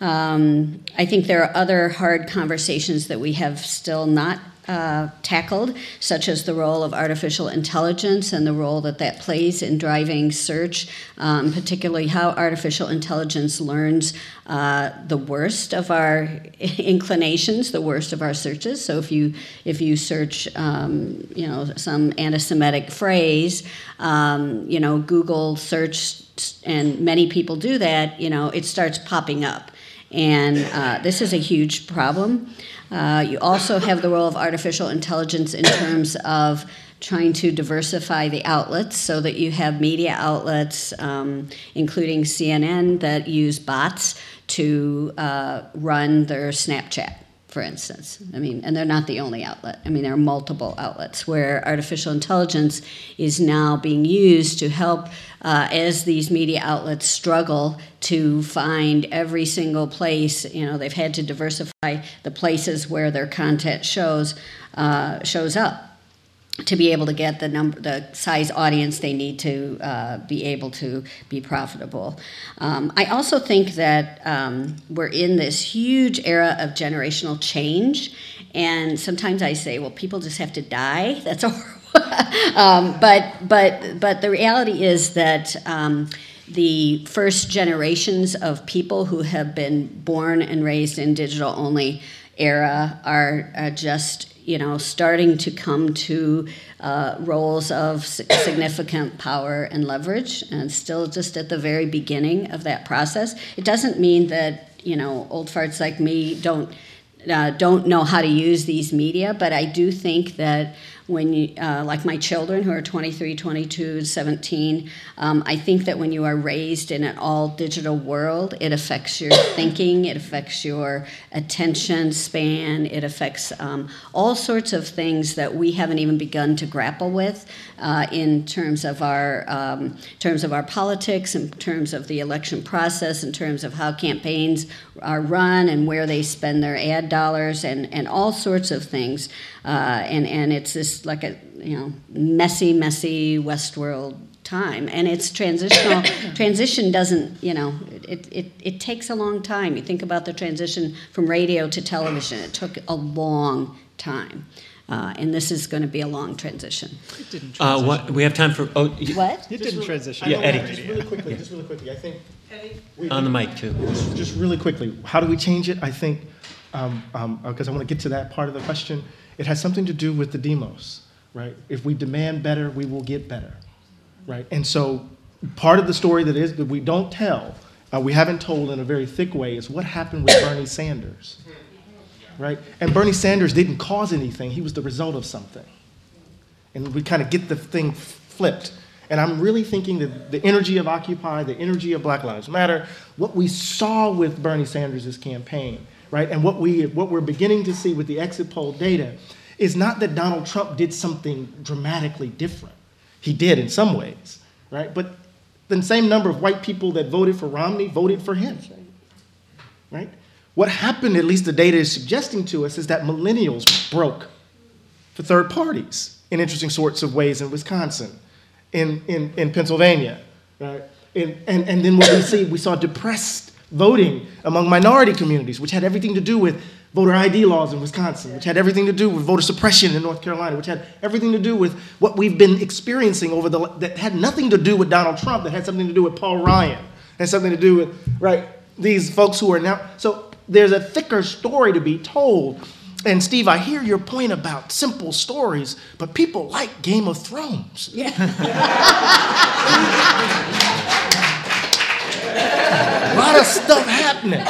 Um, I think there are other hard conversations that we have still not uh, tackled, such as the role of artificial intelligence and the role that that plays in driving search, um, particularly how artificial intelligence learns uh, the worst of our (laughs) inclinations, the worst of our searches. So if you if you search, um, you know, some anti-Semitic phrase, um, you know, Google search, and many people do that. You know, it starts popping up, and uh, this is a huge problem. Uh, you also have the role of artificial intelligence in terms of trying to diversify the outlets so that you have media outlets, um, including CNN, that use bots to uh, run their Snapchat. For instance, I mean, and they're not the only outlet. I mean, there are multiple outlets where artificial intelligence is now being used to help uh, as these media outlets struggle to find every single place. You know, they've had to diversify the places where their content shows uh, shows up to be able to get the number, the size audience they need to uh, be able to be profitable. Um, I also think that um, we're in this huge era of generational change, and sometimes I say, well, people just have to die. (laughs) That's horrible. (laughs) um, but but but the reality is that. Um, the first generations of people who have been born and raised in digital only era are, are just you know, starting to come to uh, roles of significant power and leverage, and still just at the very beginning of that process. It doesn't mean that you know old farts like me don't uh, don't know how to use these media, but I do think that when you, uh, like my children who are 23, 22, 17, um, I think that when you are raised in an all digital world, it affects your (coughs) thinking, it affects your attention span, it affects um, all sorts of things that we haven't even begun to grapple with uh, in terms of our um, terms of our politics, in terms of the election process, in terms of how campaigns are run and where they spend their ad dollars, and, and all sorts of things. Uh, and and it's this like a you know messy, messy Westworld time, and it's transitional. (coughs) transition doesn't you know it, it it takes a long time. You think about the transition from radio to television; it took a long time. Uh, and this is going to be a long transition. It didn't Uh, what, we have time for, oh, you- What? It didn't transition. Yeah, Eddie. Just really quickly, just really quickly, I think. we- on the mic too. Just, just really quickly, how do we change it? I think because um, um, I want to get to that part of the question. It has something to do with the demos, right? If we demand better, we will get better, right? And so part of the story that is that we don't tell, uh, we haven't told in a very thick way, is what happened with Bernie Sanders, right? And Bernie Sanders didn't cause anything; he was the result of something. And we kind of get the thing flipped. And I'm really thinking that the energy of Occupy, the energy of Black Lives Matter, what we saw with Bernie Sanders' campaign, right, and what, we, what we're beginning to see with the exit poll data is not that Donald Trump did something dramatically different. He did in some ways, right? But the same number of white people that voted for Romney voted for him, right? What happened, at least the data is suggesting to us, is that millennials broke for third parties in interesting sorts of ways in Wisconsin in, in, in Pennsylvania. Right? And, and, and then what we see, we saw depressed voting among minority communities, which had everything to do with voter ID laws in Wisconsin, which had everything to do with voter suppression in North Carolina, which had everything to do with what we've been experiencing over the, that had nothing to do with Donald Trump, that had something to do with Paul Ryan, had something to do with, right, these folks who are now, so there's a thicker story to be told and Steve, I hear your point about simple stories, but people like Game of Thrones. Yeah. (laughs) lot of stuff happening,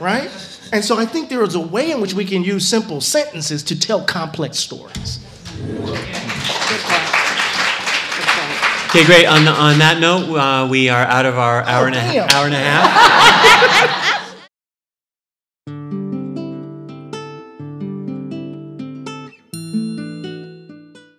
right? And so I think there is a way in which we can use simple sentences to tell complex stories. Okay, great. On, on that note, uh, we are out of our hour, Oh, and, a, damn. hour and a half. (laughs)